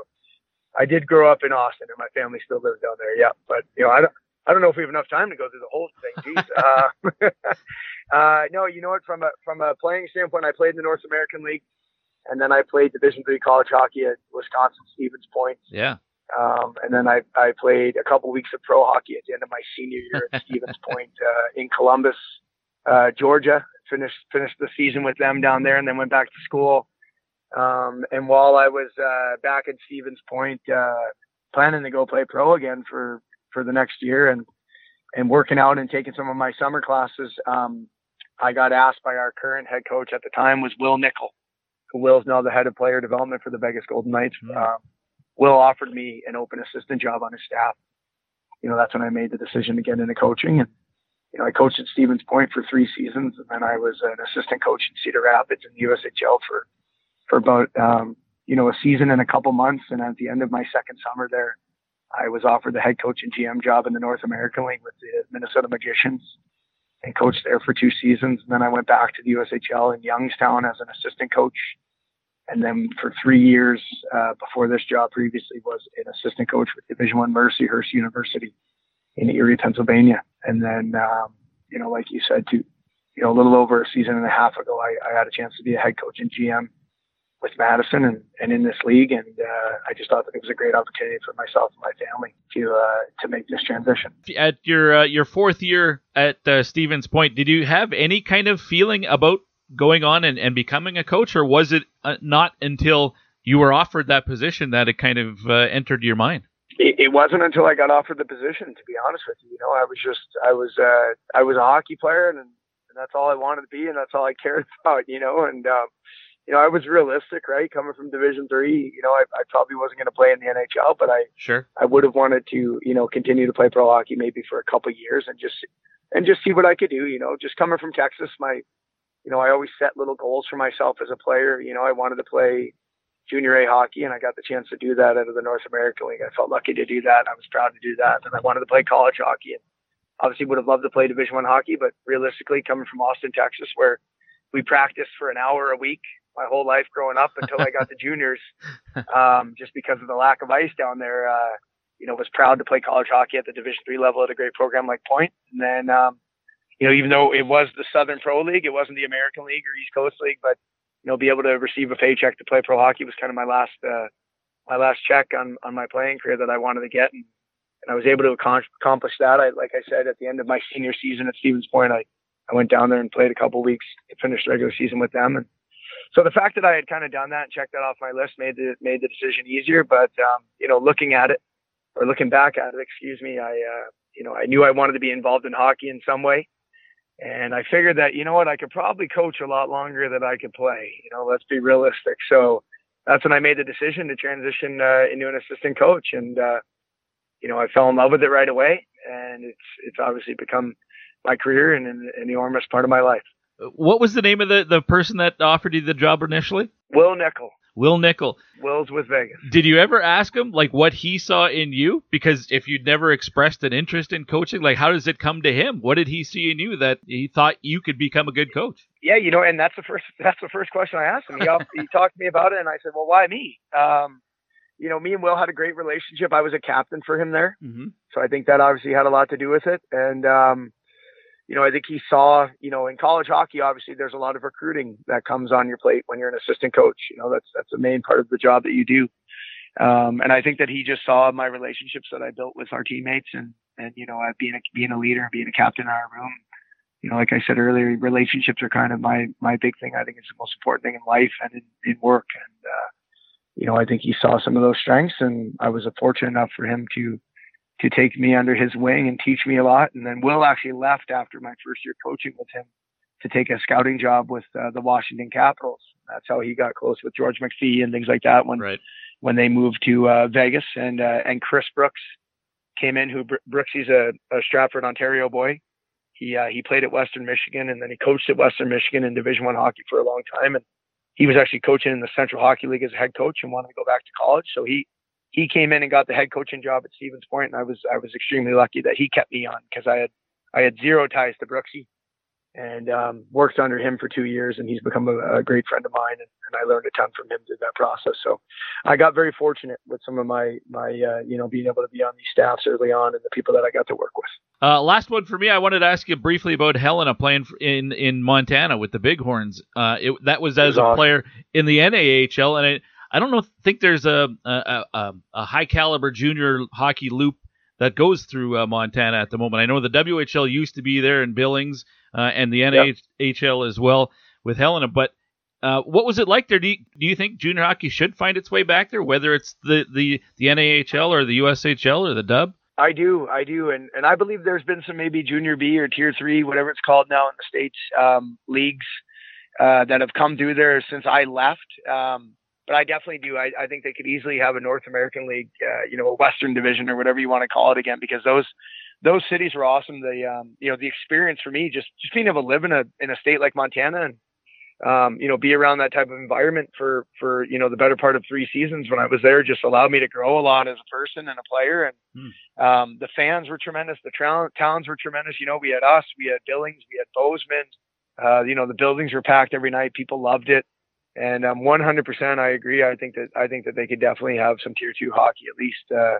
H: I did grow up in Austin, and my family still lives down there. Yeah, but you know, I don't, I don't know if we have enough time to go through the whole thing. Jeez. uh, uh, no, you know what? From a from a playing standpoint, I played in the North American League, and then I played Division three college hockey at Wisconsin Stevens Point.
A: Yeah.
H: Um, and then I, I played a couple weeks of pro hockey at the end of my senior year at Stevens Point uh, in Columbus, uh, Georgia. Finished finished the season with them down there, and then went back to school. Um, and while I was uh, back at Stevens Point, uh, planning to go play pro again for for the next year, and and working out and taking some of my summer classes, um, I got asked by our current head coach at the time was Wil Nichol, Will's now the head of player development for the Vegas Golden Knights. Mm-hmm. Um, Will offered me an open assistant job on his staff. You know, that's when I made the decision to get into coaching. And, you know, I coached at Stevens Point for three seasons, and then I was an assistant coach in Cedar Rapids in the USHL for, for about, um, you know, a season and a couple months. And at the end of my second summer there, I was offered the head coach and GM job in the North American League with the Minnesota Magicians and coached there for two seasons. And then I went back to the USHL in Youngstown as an assistant coach and then for three years uh, before this job previously was an assistant coach with Division One Mercyhurst University in Erie, Pennsylvania. And then, um, you know, like you said, to you know, a little over a season and a half ago, I, I had a chance to be a head coach and GM with Madison and, and in this league, and uh, I just thought that it was a great opportunity for myself and my family to uh, to make this transition.
A: At your uh, your fourth year at uh, Stevens Point, did you have any kind of feeling about going on and, and becoming a coach, or was it uh, not until you were offered that position that it kind of uh, entered your mind?
H: It, it, wasn't until I got offered the position, to be honest with you. You know, I was just, I was, uh, I was a hockey player, and, and that's all I wanted to be, and that's all I cared about. You know, and um, you know, I was realistic, right? Coming from Division Three, you know, I, I probably wasn't going to play in the NHL, but I,
A: sure,
H: I would have wanted to, you know, continue to play pro hockey maybe for a couple years and just, and just see what I could do. You know, just coming from Texas, my you know, I always set little goals for myself as a player. You know, I wanted to play junior A hockey, and I got the chance to do that out of the North American League. I felt lucky to do that. I was proud to do that, and I wanted to play college hockey. And obviously, would have loved to play Division One hockey, but realistically, coming from Austin, Texas, where we practiced for an hour a week my whole life growing up until I got to juniors, um, just because of the lack of ice down there. Uh, you know, was proud to play college hockey at the Division Three level at a great program like Point, and then um, you know, even though it was the Southern Pro League, it wasn't the American League or East Coast League, but you know, be able to receive a paycheck to play pro hockey was kind of my last uh, my last check on on my playing career that I wanted to get, and, and I was able to accomplish that. I like I said at the end of my senior season at Stevens Point, I I went down there and played a couple weeks to finish the regular season with them, and so the fact that I had kind of done that and checked that off my list made the made the decision easier. But um, you know, looking at it or looking back at it, excuse me, I uh, you know I knew I wanted to be involved in hockey in some way. And I figured that, you know what, I could probably coach a lot longer than I could play. You know, let's be realistic. So that's when I made the decision to transition uh, into an assistant coach. And, uh, you know, I fell in love with it right away. And it's, it's obviously become my career and an enormous part of my life.
A: What was the name of the, the person that offered you the job initially?
H: Wil Nichol.
A: Wil Nichol.
H: Will's with Vegas.
A: Did you ever ask him like what he saw in you? Because if you'd never expressed an interest in coaching, like how does it come to him? What did he see in you that he thought you could become a good coach?
H: Yeah, you know, and that's the first that's the first question I asked him. He, he talked to me about it, and I said, "Well, why me?" Um, you know, me and Will had a great relationship. I was a captain for him there,
A: mm-hmm.
H: so I think that obviously had a lot to do with it. And um, you know, I think he saw, you know, in college hockey, obviously there's a lot of recruiting that comes on your plate when you're an assistant coach. You know, that's that's the main part of the job that you do. Um, and I think that he just saw my relationships that I built with our teammates and and you know, being a being a leader, being a captain in our room. You know, like I said earlier, relationships are kind of my my big thing. I think it's the most important thing in life and in, in work. And uh, you know, I think he saw some of those strengths, and I was fortunate enough for him to to take me under his wing and teach me a lot. And then Will actually left after my first year coaching with him to take a scouting job with uh, the Washington Capitals. That's how he got close with George McPhee and things like that when
A: right.
H: when they moved to uh, Vegas. And uh, and Chris Brooks came in. Who Brooks? He's a, a Stratford, Ontario boy. He uh, he played at Western Michigan and then he coached at Western Michigan in Division One hockey for a long time. And he was actually coaching in the Central Hockey League as a head coach and wanted to go back to college. So he he came in and got the head coaching job at Stevens Point, and I was I was extremely lucky that he kept me on because I had I had zero ties to Brooksy. and um, worked under him for two years, and he's become a, a great friend of mine, and, and, I learned a ton from him through that process. So I got very fortunate with some of my my uh, you know being able to be on these staffs early on, and the people that I got to work with.
A: Uh, last one for me. I wanted to ask you briefly about Helena playing in in Montana with the Bighorns. Uh, it, that was as was a awesome. player in the NAHL, and I I don't know think there's a a, a, a high caliber junior hockey loop that goes through uh, Montana at the moment. I know the WHL used to be there in Billings uh, and the NAHL yep. as well with Helena. But uh, what was it like there? Do you, do you think junior hockey should find its way back there, whether it's the, the, the NAHL or the USHL or the Dub?
H: I do, I do, and and I believe there's been some maybe junior B or tier three, whatever it's called now in the states, um, leagues uh, that have come through there since I left. Um, but I definitely do. I, I think they could easily have a North American League, uh, you know, a Western Division or whatever you want to call it again, because those those cities were awesome. The um, you know the experience for me just just being able to live in a in a state like Montana and um, you know be around that type of environment for for you know the better part of three seasons when I was there just allowed me to grow a lot as a person and a player. And hmm. um, the fans were tremendous. The tra- towns were tremendous. You know we had us, we had Billings, we had Bozeman. Uh, you know the buildings were packed every night. People loved it. And um, 100%, I agree. I think that I think that they could definitely have some tier two hockey at least. Uh,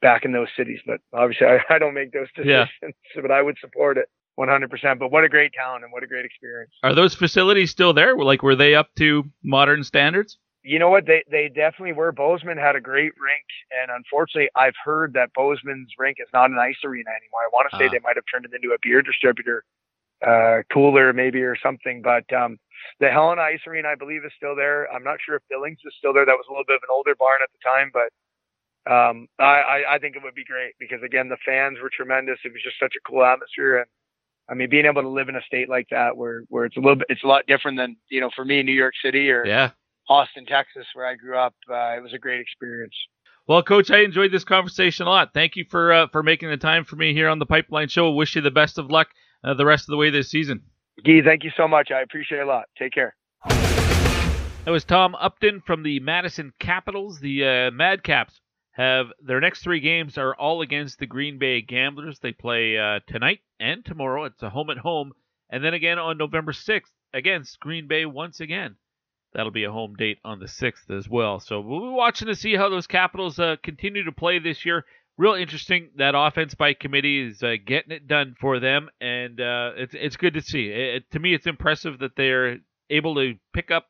H: back in those cities. But obviously, I, I don't make those decisions, yeah. but I would support it 100%. But what a great town and what a great experience.
A: Are those facilities still there? Like, were they up to modern standards?
H: You know what? They they definitely were. Bozeman had a great rink, and unfortunately, I've heard that Bozeman's rink is not an ice arena anymore. I want to say uh. they might have turned it into a beer distributor, uh, cooler maybe or something. But um, the Helena Ice Arena, I believe, is still there. I'm not sure if Billings is still there. That was a little bit of an older barn at the time, but um, I, I think it would be great because again, the fans were tremendous. It was just such a cool atmosphere, and I mean, being able to live in a state like that where where it's a little bit, it's a lot different than you know, for me, New York City or
A: yeah.
H: Austin, Texas, where I grew up. Uh, it was a great experience.
A: Well, Coach, I enjoyed this conversation a lot. Thank you for uh, for making the time for me here on the Pipeline Show. Wish you the best of luck uh, the rest of the way this season.
H: Gee, thank you so much. I appreciate it a lot. Take care.
A: That was Tom Upton from the Madison Capitals. The uh, Madcaps have their next three games are all against the Green Bay Gamblers. They play uh, tonight and tomorrow. It's a home at home, and then again on November 6th against Green Bay once again. That'll be a home date on the 6th as well. So we'll be watching to see how those Capitals uh, continue to play this year. Real interesting. That offense by committee is uh, getting it done for them, and uh, it's it's good to see. It, to me, it's impressive that they're able to pick up,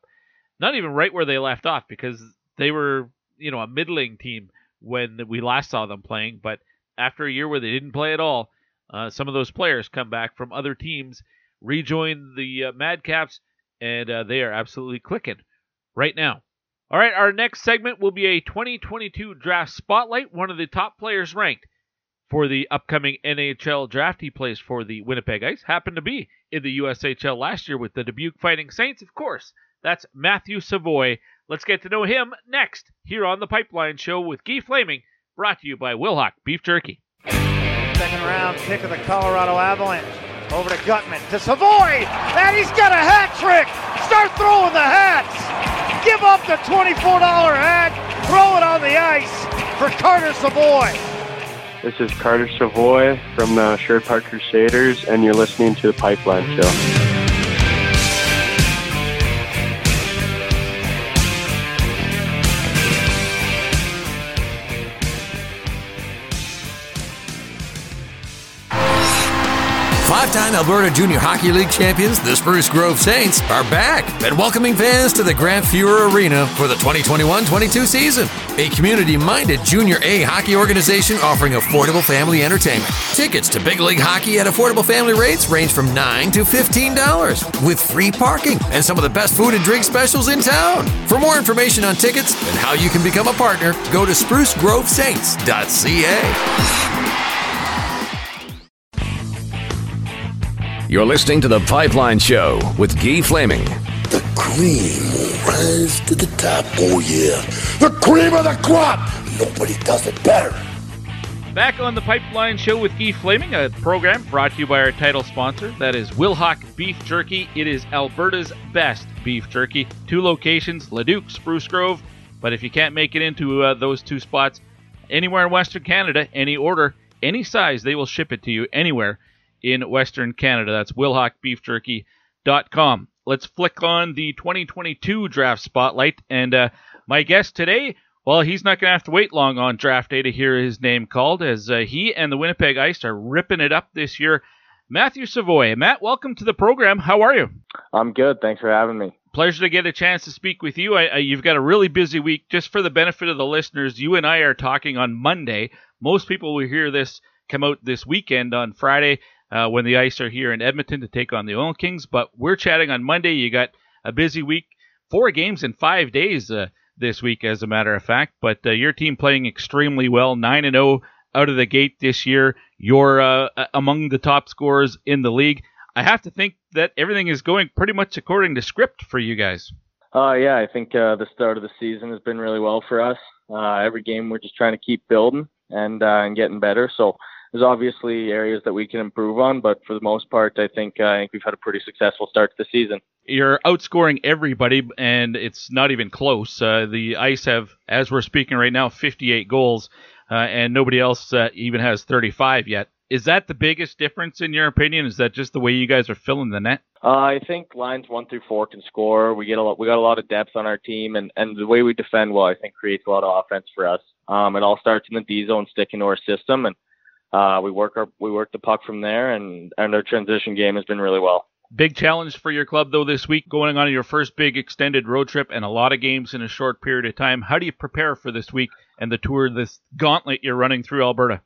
A: not even right where they left off, because they were you know a middling team when we last saw them playing. But after a year where they didn't play at all, uh, some of those players come back from other teams, rejoin the uh, Madcaps, and uh, they are absolutely clicking right now. All right, our next segment will be a 2022 draft spotlight. One of the top players ranked for the upcoming NHL draft. He plays for the Winnipeg Ice. Happened to be in the USHL last year with the Dubuque Fighting Saints, of course. That's Matthew Savoie. Let's get to know him next here on the Pipeline Show with Guy Flaming, brought to you by Wilhauk Beef Jerky.
F: Second round pick of the Colorado Avalanche. Over to Guttman to Savoie, and he's got a hat trick. Start throwing the hats. Give up the $24 hat. Throw it on the ice for Carter Savoie.
I: This is Carter Savoie from the Sherwood Park Crusaders, and you're listening to the Pipeline Show.
J: Five-time Alberta Junior Hockey League champions, the Spruce Grove Saints, are back and welcoming fans to the Grant Fuhr Arena for the 2021-22 season. A community-minded Junior A hockey organization offering affordable family entertainment. Tickets to Big League Hockey at affordable family rates range from 9 to $15 with free parking and some of the best food and drink specials in town. For more information on tickets and how you can become a partner, go to sprucegrovesaints.ca.
E: You're listening to The Pipeline Show with Guy Flaming.
K: The cream will rise to the top. Oh, yeah. The cream of the crop. Nobody does it better.
A: Back on The Pipeline Show with Guy Flaming, a program brought to you by our title sponsor. That is Wilhauk Beef Jerky. It is Alberta's best beef jerky. Two locations, Leduc, Spruce Grove. But if you can't make it into uh, those two spots, anywhere in Western Canada, any order, any size, they will ship it to you anywhere in Western Canada. That's wilhaukbeefjerky.com. Let's flick on the 2022 draft spotlight. And uh, my guest today, well, he's not going to have to wait long on draft day to hear his name called, as uh, he and the Winnipeg Ice are ripping it up this year. Matthew Savoie. Matt, welcome to the program. How are you?
L: I'm good. Thanks for having me.
A: Pleasure to get a chance to speak with you. I, I, you've got a really busy week. Just for the benefit of the listeners, you and I are talking on Monday. Most people will hear this come out this weekend on Friday uh, when the Ice are here in Edmonton to take on the Oil Kings. But we're chatting on Monday. You got a busy week, four games in five days uh, this week, as a matter of fact. But uh, your team playing extremely well, nine and zero out of the gate this year. You're uh, among the top scorers in the league. I have to think that everything is going pretty much according to script for you guys.
L: Uh, yeah, I think uh, the start of the season has been really well for us. Uh, every game we're just trying to keep building and and getting better. So there's obviously areas that we can improve on, but for the most part, I think uh, I think we've had a pretty successful start to the season.
A: You're outscoring everybody, and it's not even close. Uh, the Ice have, as we're speaking right now, 58 goals, uh, and nobody else uh, even has 35 yet. Is that the biggest difference in your opinion? Is that just the way you guys are filling the net?
L: Uh, I think lines one through four can score. We get a lot, we got a lot of depth on our team, and and the way we defend well, I think creates a lot of offense for us. Um, it all starts in the D zone, sticking to our system, and uh, we work our we work the puck from there, and and our transition game has been really well.
A: Big challenge for your club though this week, going on your first big extended road trip and a lot of games in a short period of time. How do you prepare for this week and the tour, this gauntlet you're running through Alberta?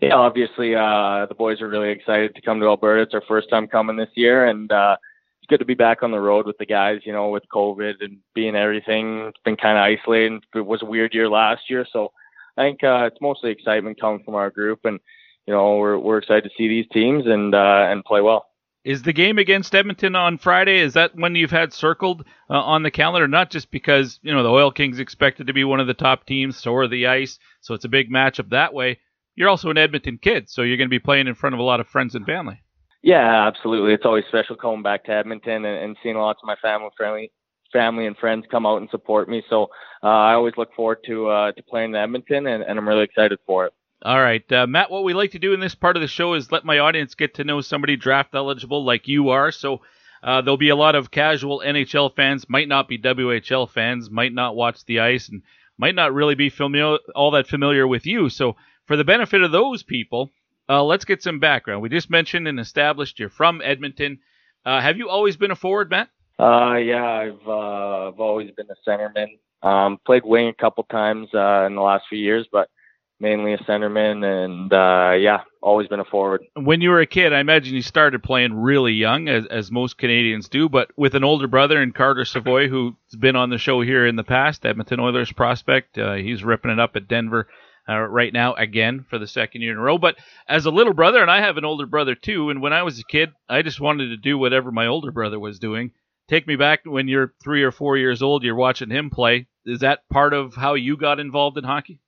L: Yeah, obviously uh, the boys are really excited to come to Alberta. It's our first time coming this year, and uh, it's good to be back on the road with the guys. You know, with COVID and being everything, it's been kind of isolating. It was a weird year last year, so I think uh, it's mostly excitement coming from our group and you know, we're we're excited to see these teams and uh, and play well.
A: Is the game against Edmonton on Friday? Is that when you've had circled uh, on the calendar? Not just because you know the Oil Kings expected to be one of the top teams, so are the Ice, so it's a big matchup that way. You're also an Edmonton kid, so you're going to be playing in front of a lot of friends and family.
L: Yeah, absolutely. It's always special coming back to Edmonton and, and seeing lots of my family, friendly family and friends come out and support me. So uh, I always look forward to uh, to playing in Edmonton, and, and I'm really excited for it.
A: All right, uh, Matt. What we like to do in this part of the show is let my audience get to know somebody draft eligible like you are. So uh, there'll be a lot of casual NHL fans, might not be WHL fans, might not watch the ice, and might not really be familiar all that familiar with you. So for the benefit of those people, uh, let's get some background. We just mentioned and established you're from Edmonton. Uh, have you always been a forward, Matt?
L: Uh, yeah, I've uh, I've always been a centerman. Um, played wing a couple times uh, in the last few years, but mainly a centerman, and uh, yeah, always been a forward.
A: When you were a kid, I imagine you started playing really young, as, as most Canadians do, but with an older brother and Carter Savoie, who's been on the show here in the past, Edmonton Oilers prospect. Uh, he's ripping it up at Denver. Uh, right now, again for the second year in a row. But as a little brother, and I have an older brother too, and when I was a kid, I just wanted to do whatever my older brother was doing. Take me back when you're three or four years old, you're watching him play. Is that part of how you got involved in hockey?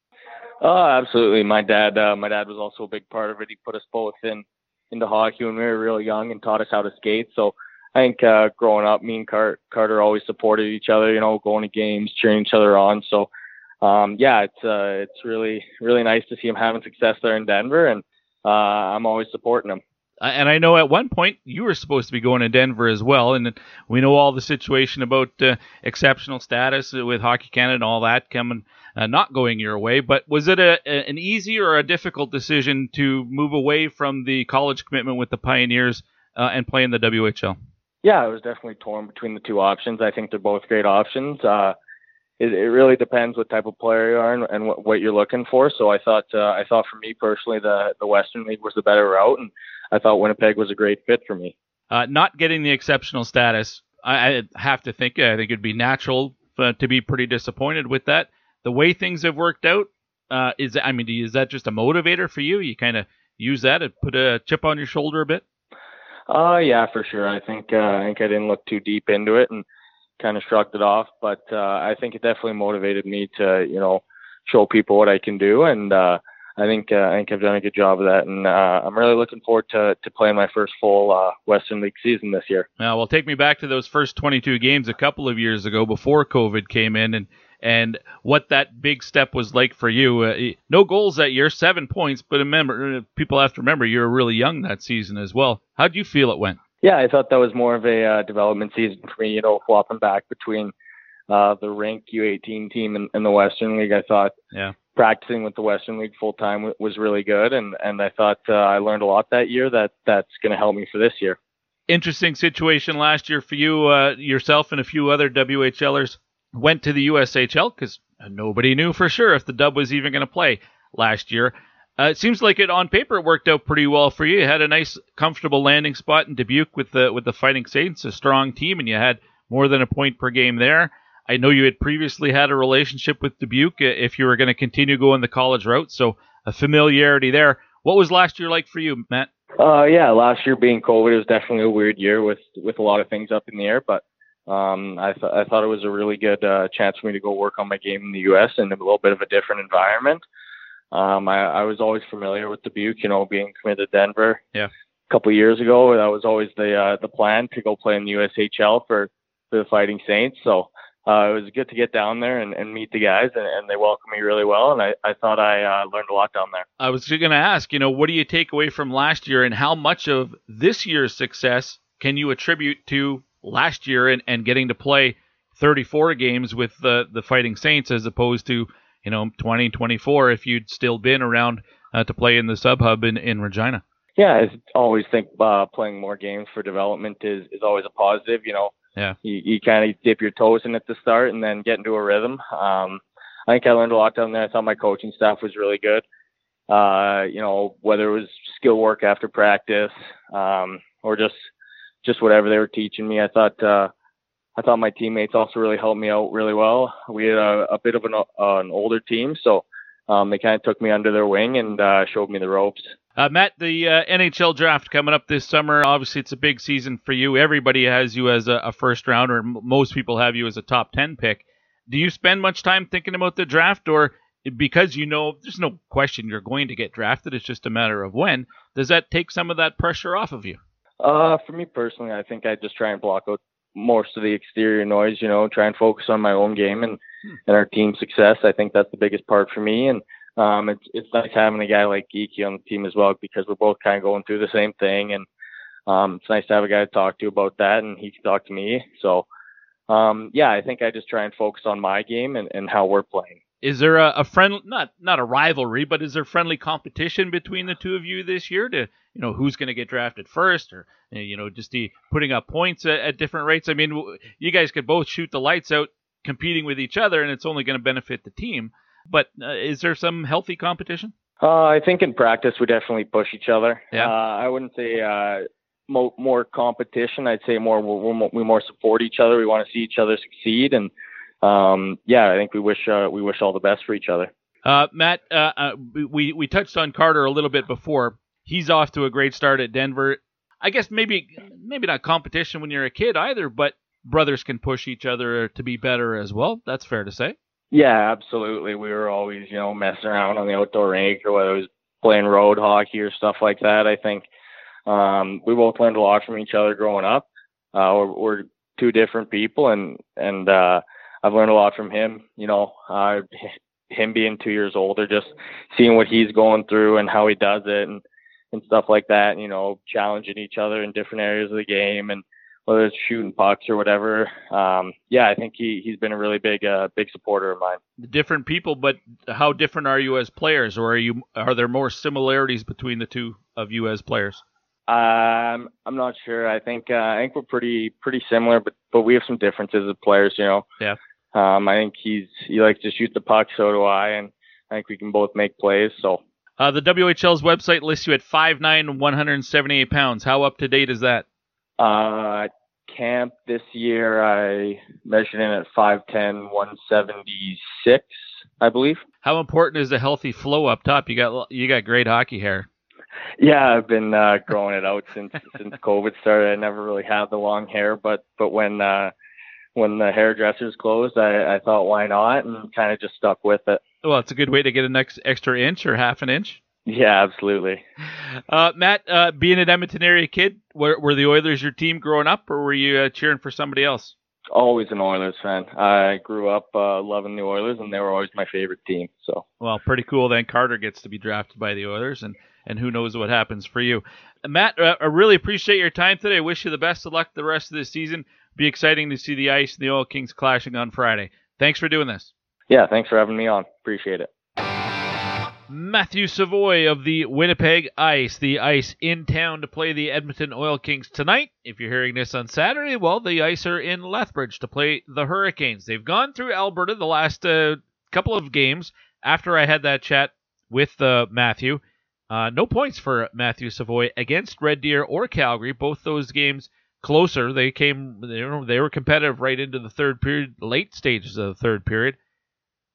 L: Oh, absolutely. My dad, uh, my dad was also a big part of it. He put us both in into hockey when we were really young and taught us how to skate. So I think uh, growing up, me and Cart- Carter always supported each other. You know, going to games, cheering each other on. So um, yeah, it's uh, it's really really nice to see him having success there in Denver, and uh, I'm always supporting him.
A: And I know at one point you were supposed to be going to Denver as well, and we know all the situation about uh, exceptional status with Hockey Canada and all that coming uh, not going your way. But was it a, an easy or a difficult decision to move away from the college commitment with the Pioneers uh, and play in the WHL?
L: Yeah, it was definitely torn between the two options. I think they're both great options. Uh, it, it really depends what type of player you are and, and what, what you're looking for. So I thought, uh, I thought for me personally, the the Western League was the better route, and I thought Winnipeg was a great fit for me.
A: Uh, not getting the exceptional status, I, I have to think. I think it'd be natural uh, to be pretty disappointed with that the way things have worked out, uh, is I mean, is that just a motivator for you? You kind of use that to put a chip on your shoulder a bit.
L: Uh, yeah, for sure. I think uh, I think I didn't look too deep into it and kind of shrugged it off, but uh, I think it definitely motivated me to you know show people what I can do, and uh, I think uh, I think I've done a good job of that, and uh, I'm really looking forward to to playing my first full uh, Western League season this year.
A: Now, well, take me back to those first 22 games a couple of years ago before COVID came in, and and what that big step was like for you. Uh, no goals that year, seven points, but remember, uh, people have to remember you were really young that season as well. How do you feel it went?
L: Yeah, I thought that was more of a uh, development season for me. You know, flopping back between uh, the rank U18 team and, and the Western League. I thought
A: yeah.
L: practicing with the Western League full time w- was really good, and and I thought uh, I learned a lot that year. That that's going to help me for this year.
A: Interesting situation last year for you, uh, yourself, and a few other WHLers went to the USHL because nobody knew for sure if the Dub was even going to play last year. Uh, it seems like it on paper it worked out pretty well for you. You had a nice, comfortable landing spot in Dubuque with the with the Fighting Saints, a strong team, and you had more than a point per game there. I know you had previously had a relationship with Dubuque if you were going to continue going the college route, so a familiarity there. What was last year like for you, Matt?
L: Uh, yeah, last year being COVID, it was definitely a weird year with with a lot of things up in the air, but um, I, th- I thought it was a really good uh, chance for me to go work on my game in the U.S. in a little bit of a different environment. Um, I, I was always familiar with Dubuque, you know, being committed to Denver.
A: Yeah.
L: A couple of years ago, that was always the uh, the plan to go play in the USHL for, for the Fighting Saints. So uh, it was good to get down there and, and meet the guys, and, and they welcomed me really well. And I, I thought I uh, learned a lot down there.
A: I was going to ask, you know, what do you take away from last year, and how much of this year's success can you attribute to last year and, and getting to play 34 games with the the Fighting Saints as opposed to you know 2024 if you'd still been around uh, to play in the sub hub in, in Regina.
L: Yeah, I always think uh, playing more games for development is is always a positive. You know,
A: yeah,
L: you, you kind of dip your toes in at the start and then get into a rhythm. Um, I think I learned a lot down there. I thought my coaching staff was really good. Uh, you know, whether it was skill work after practice um, or just just whatever they were teaching me. I thought uh, I thought my teammates also really helped me out really well. We had a, a bit of an, uh, an older team, so um, they kind of took me under their wing and uh, showed me the ropes.
A: Uh, Matt, the uh, NHL draft coming up this summer. Obviously, it's a big season for you. Everybody has you as a, a first rounder. M- most people have you as a top 10 pick. Do you spend much time thinking about the draft, or because you know there's no question you're going to get drafted, it's just a matter of when, does that take some of that pressure off of you?
L: Uh, for me personally, I think I just try and block out most of the exterior noise. You know, try and focus on my own game and hmm. and our team success. I think that's the biggest part for me. And um, it's it's nice having a guy like Geekie on the team as well because we're both kind of going through the same thing. And um, it's nice to have a guy to talk to about that, and he can talk to me. So, um, yeah, I think I just try and focus on my game and, and how we're playing.
A: Is there a, a friend not not a rivalry, but is there friendly competition between the two of you this year to you know who's going to get drafted first, or you know just the putting up points at, at different rates? I mean, you guys could both shoot the lights out competing with each other, and it's only going to benefit the team. But uh, is there some healthy competition?
L: Uh, I think in practice we definitely push each other.
A: Yeah.
L: Uh, I wouldn't say uh, mo- more competition. I'd say more we we more support each other. We want to see each other succeed, and um, yeah, I think we wish uh, we wish all the best for each other.
A: Uh, Matt, uh, uh, we we touched on Carter a little bit before. He's off to a great start at Denver. I guess maybe maybe not competition when you're a kid either, but brothers can push each other to be better as well. That's fair to say.
L: Yeah, absolutely. We were always, you know, messing around on the outdoor rink or whether it was playing road hockey or stuff like that. I think um, we both learned a lot from each other growing up. Uh, we're, we're two different people, and and uh, I've learned a lot from him. You know, uh, him being two years older, just seeing what he's going through and how he does it, and and stuff like that. You know, challenging each other in different areas of the game, and whether it's shooting pucks or whatever. Um, yeah, I think he he's been a really big uh, big supporter of mine.
A: Different people, but how different are you as players, or are you are there more similarities between the two of you as players?
L: Um, I'm not sure. I think uh, I think we're pretty pretty similar, but but we have some differences as players. You know.
A: Yeah.
L: Um, I think he's he likes to shoot the puck, so do I, and I think we can both make plays. So.
A: Uh, the WHL's website lists you at 5'9", 178 pounds. How up to date is that?
L: Uh, camp this year, I measured in at 5'10", 176, I believe.
A: How important is a healthy flow up top? You got you got great hockey hair.
L: Yeah, I've been uh, growing it out since since COVID started. I never really had the long hair, but but when uh, when the hairdressers closed, I, I thought why not, and kind of just stuck with it.
A: Well, it's a good way to get an ex- extra inch or half an inch.
L: Yeah, absolutely.
A: Uh, Matt, uh, being an Edmonton area kid, were, were the Oilers your team growing up, or were you uh, cheering for somebody else?
L: Always an Oilers fan. I grew up uh, loving the Oilers, and they were always my favorite team. So,
A: well, pretty cool. Then Carter gets to be drafted by the Oilers, and and who knows what happens for you. Matt, uh, I really appreciate your time today. I wish you the best of luck the rest of the season. Be exciting to see the Ice and the Oil Kings clashing on Friday. Thanks for doing this.
L: Yeah, thanks for having me on. Appreciate it.
A: Matthew Savoie of the Winnipeg Ice. The Ice in town to play the Edmonton Oil Kings tonight. If you're hearing this on Saturday, well, the Ice are in Lethbridge to play the Hurricanes. They've gone through Alberta the last uh, couple of games after I had that chat with uh, Matthew. Uh, no points for Matthew Savoie against Red Deer or Calgary. Both those games closer. They came, they were, they were competitive right into the third period, late stages of the third period.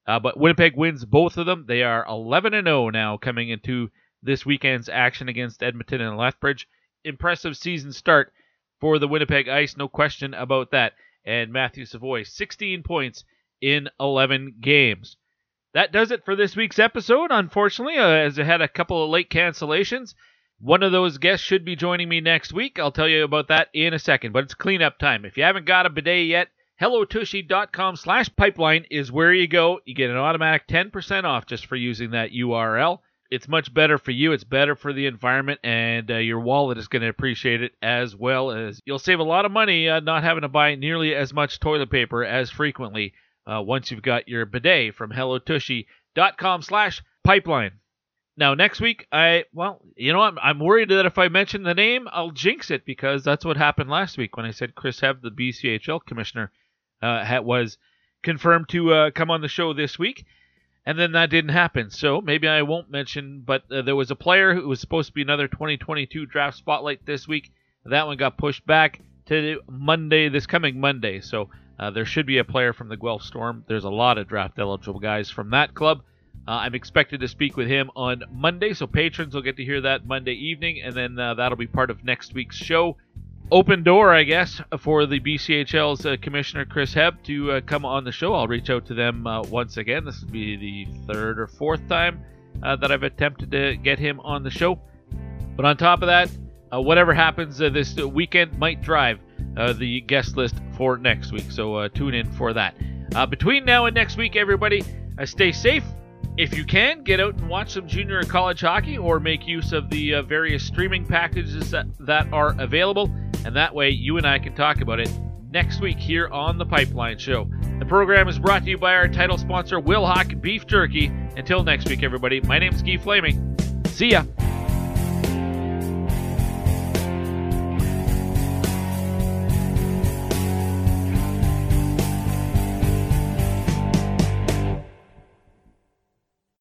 A: Uh, but Winnipeg wins both of them. They are 11 and 0 now coming into this weekend's action against Edmonton and Lethbridge. Impressive season start for the Winnipeg Ice, no question about that. And Matthew Savoie, 16 points in 11 games. That does it for this week's episode, unfortunately, uh, as I had a couple of late cancellations. One of those guests should be joining me next week. I'll tell you about that in a second, but it's cleanup time. If you haven't got a bidet yet, hellotushy.com slash pipeline is where you go. You get an automatic 10% off just for using that URL. It's much better for you. It's better for the environment, and uh, your wallet is going to appreciate it as well as you'll save a lot of money uh, not having to buy nearly as much toilet paper as frequently uh, once you've got your bidet from hellotushy.com slash pipeline. Now next week, I well, you know, I'm I'm worried that if I mention the name, I'll jinx it because that's what happened last week when I said Chris Hebb, the BCHL commissioner, uh, was confirmed to uh, come on the show this week, and then that didn't happen. So maybe I won't mention. But uh, there was a player who was supposed to be another 2022 draft spotlight this week. That one got pushed back to Monday, this coming Monday. So uh, there should be a player from the Guelph Storm. There's a lot of draft eligible guys from that club. Uh, I'm expected to speak with him on Monday, so patrons will get to hear that Monday evening, and then uh, that'll be part of next week's show. Open door, I guess, for the BCHL's uh, Commissioner Chris Hebb to uh, come on the show. I'll reach out to them uh, once again. This will be the third or fourth time uh, that I've attempted to get him on the show. But on top of that, whatever happens this weekend might drive the guest list for next week, so tune in for that. between now and next week, everybody, stay safe if you can, get out and watch some junior and college hockey or make use of the uh, various streaming packages that, that are available. And that way, you and I can talk about it next week here on The Pipeline Show. The program is brought to you by our title sponsor, Wilhauk Beef Jerky. Until next week, everybody, my name is Guy Flaming. See ya.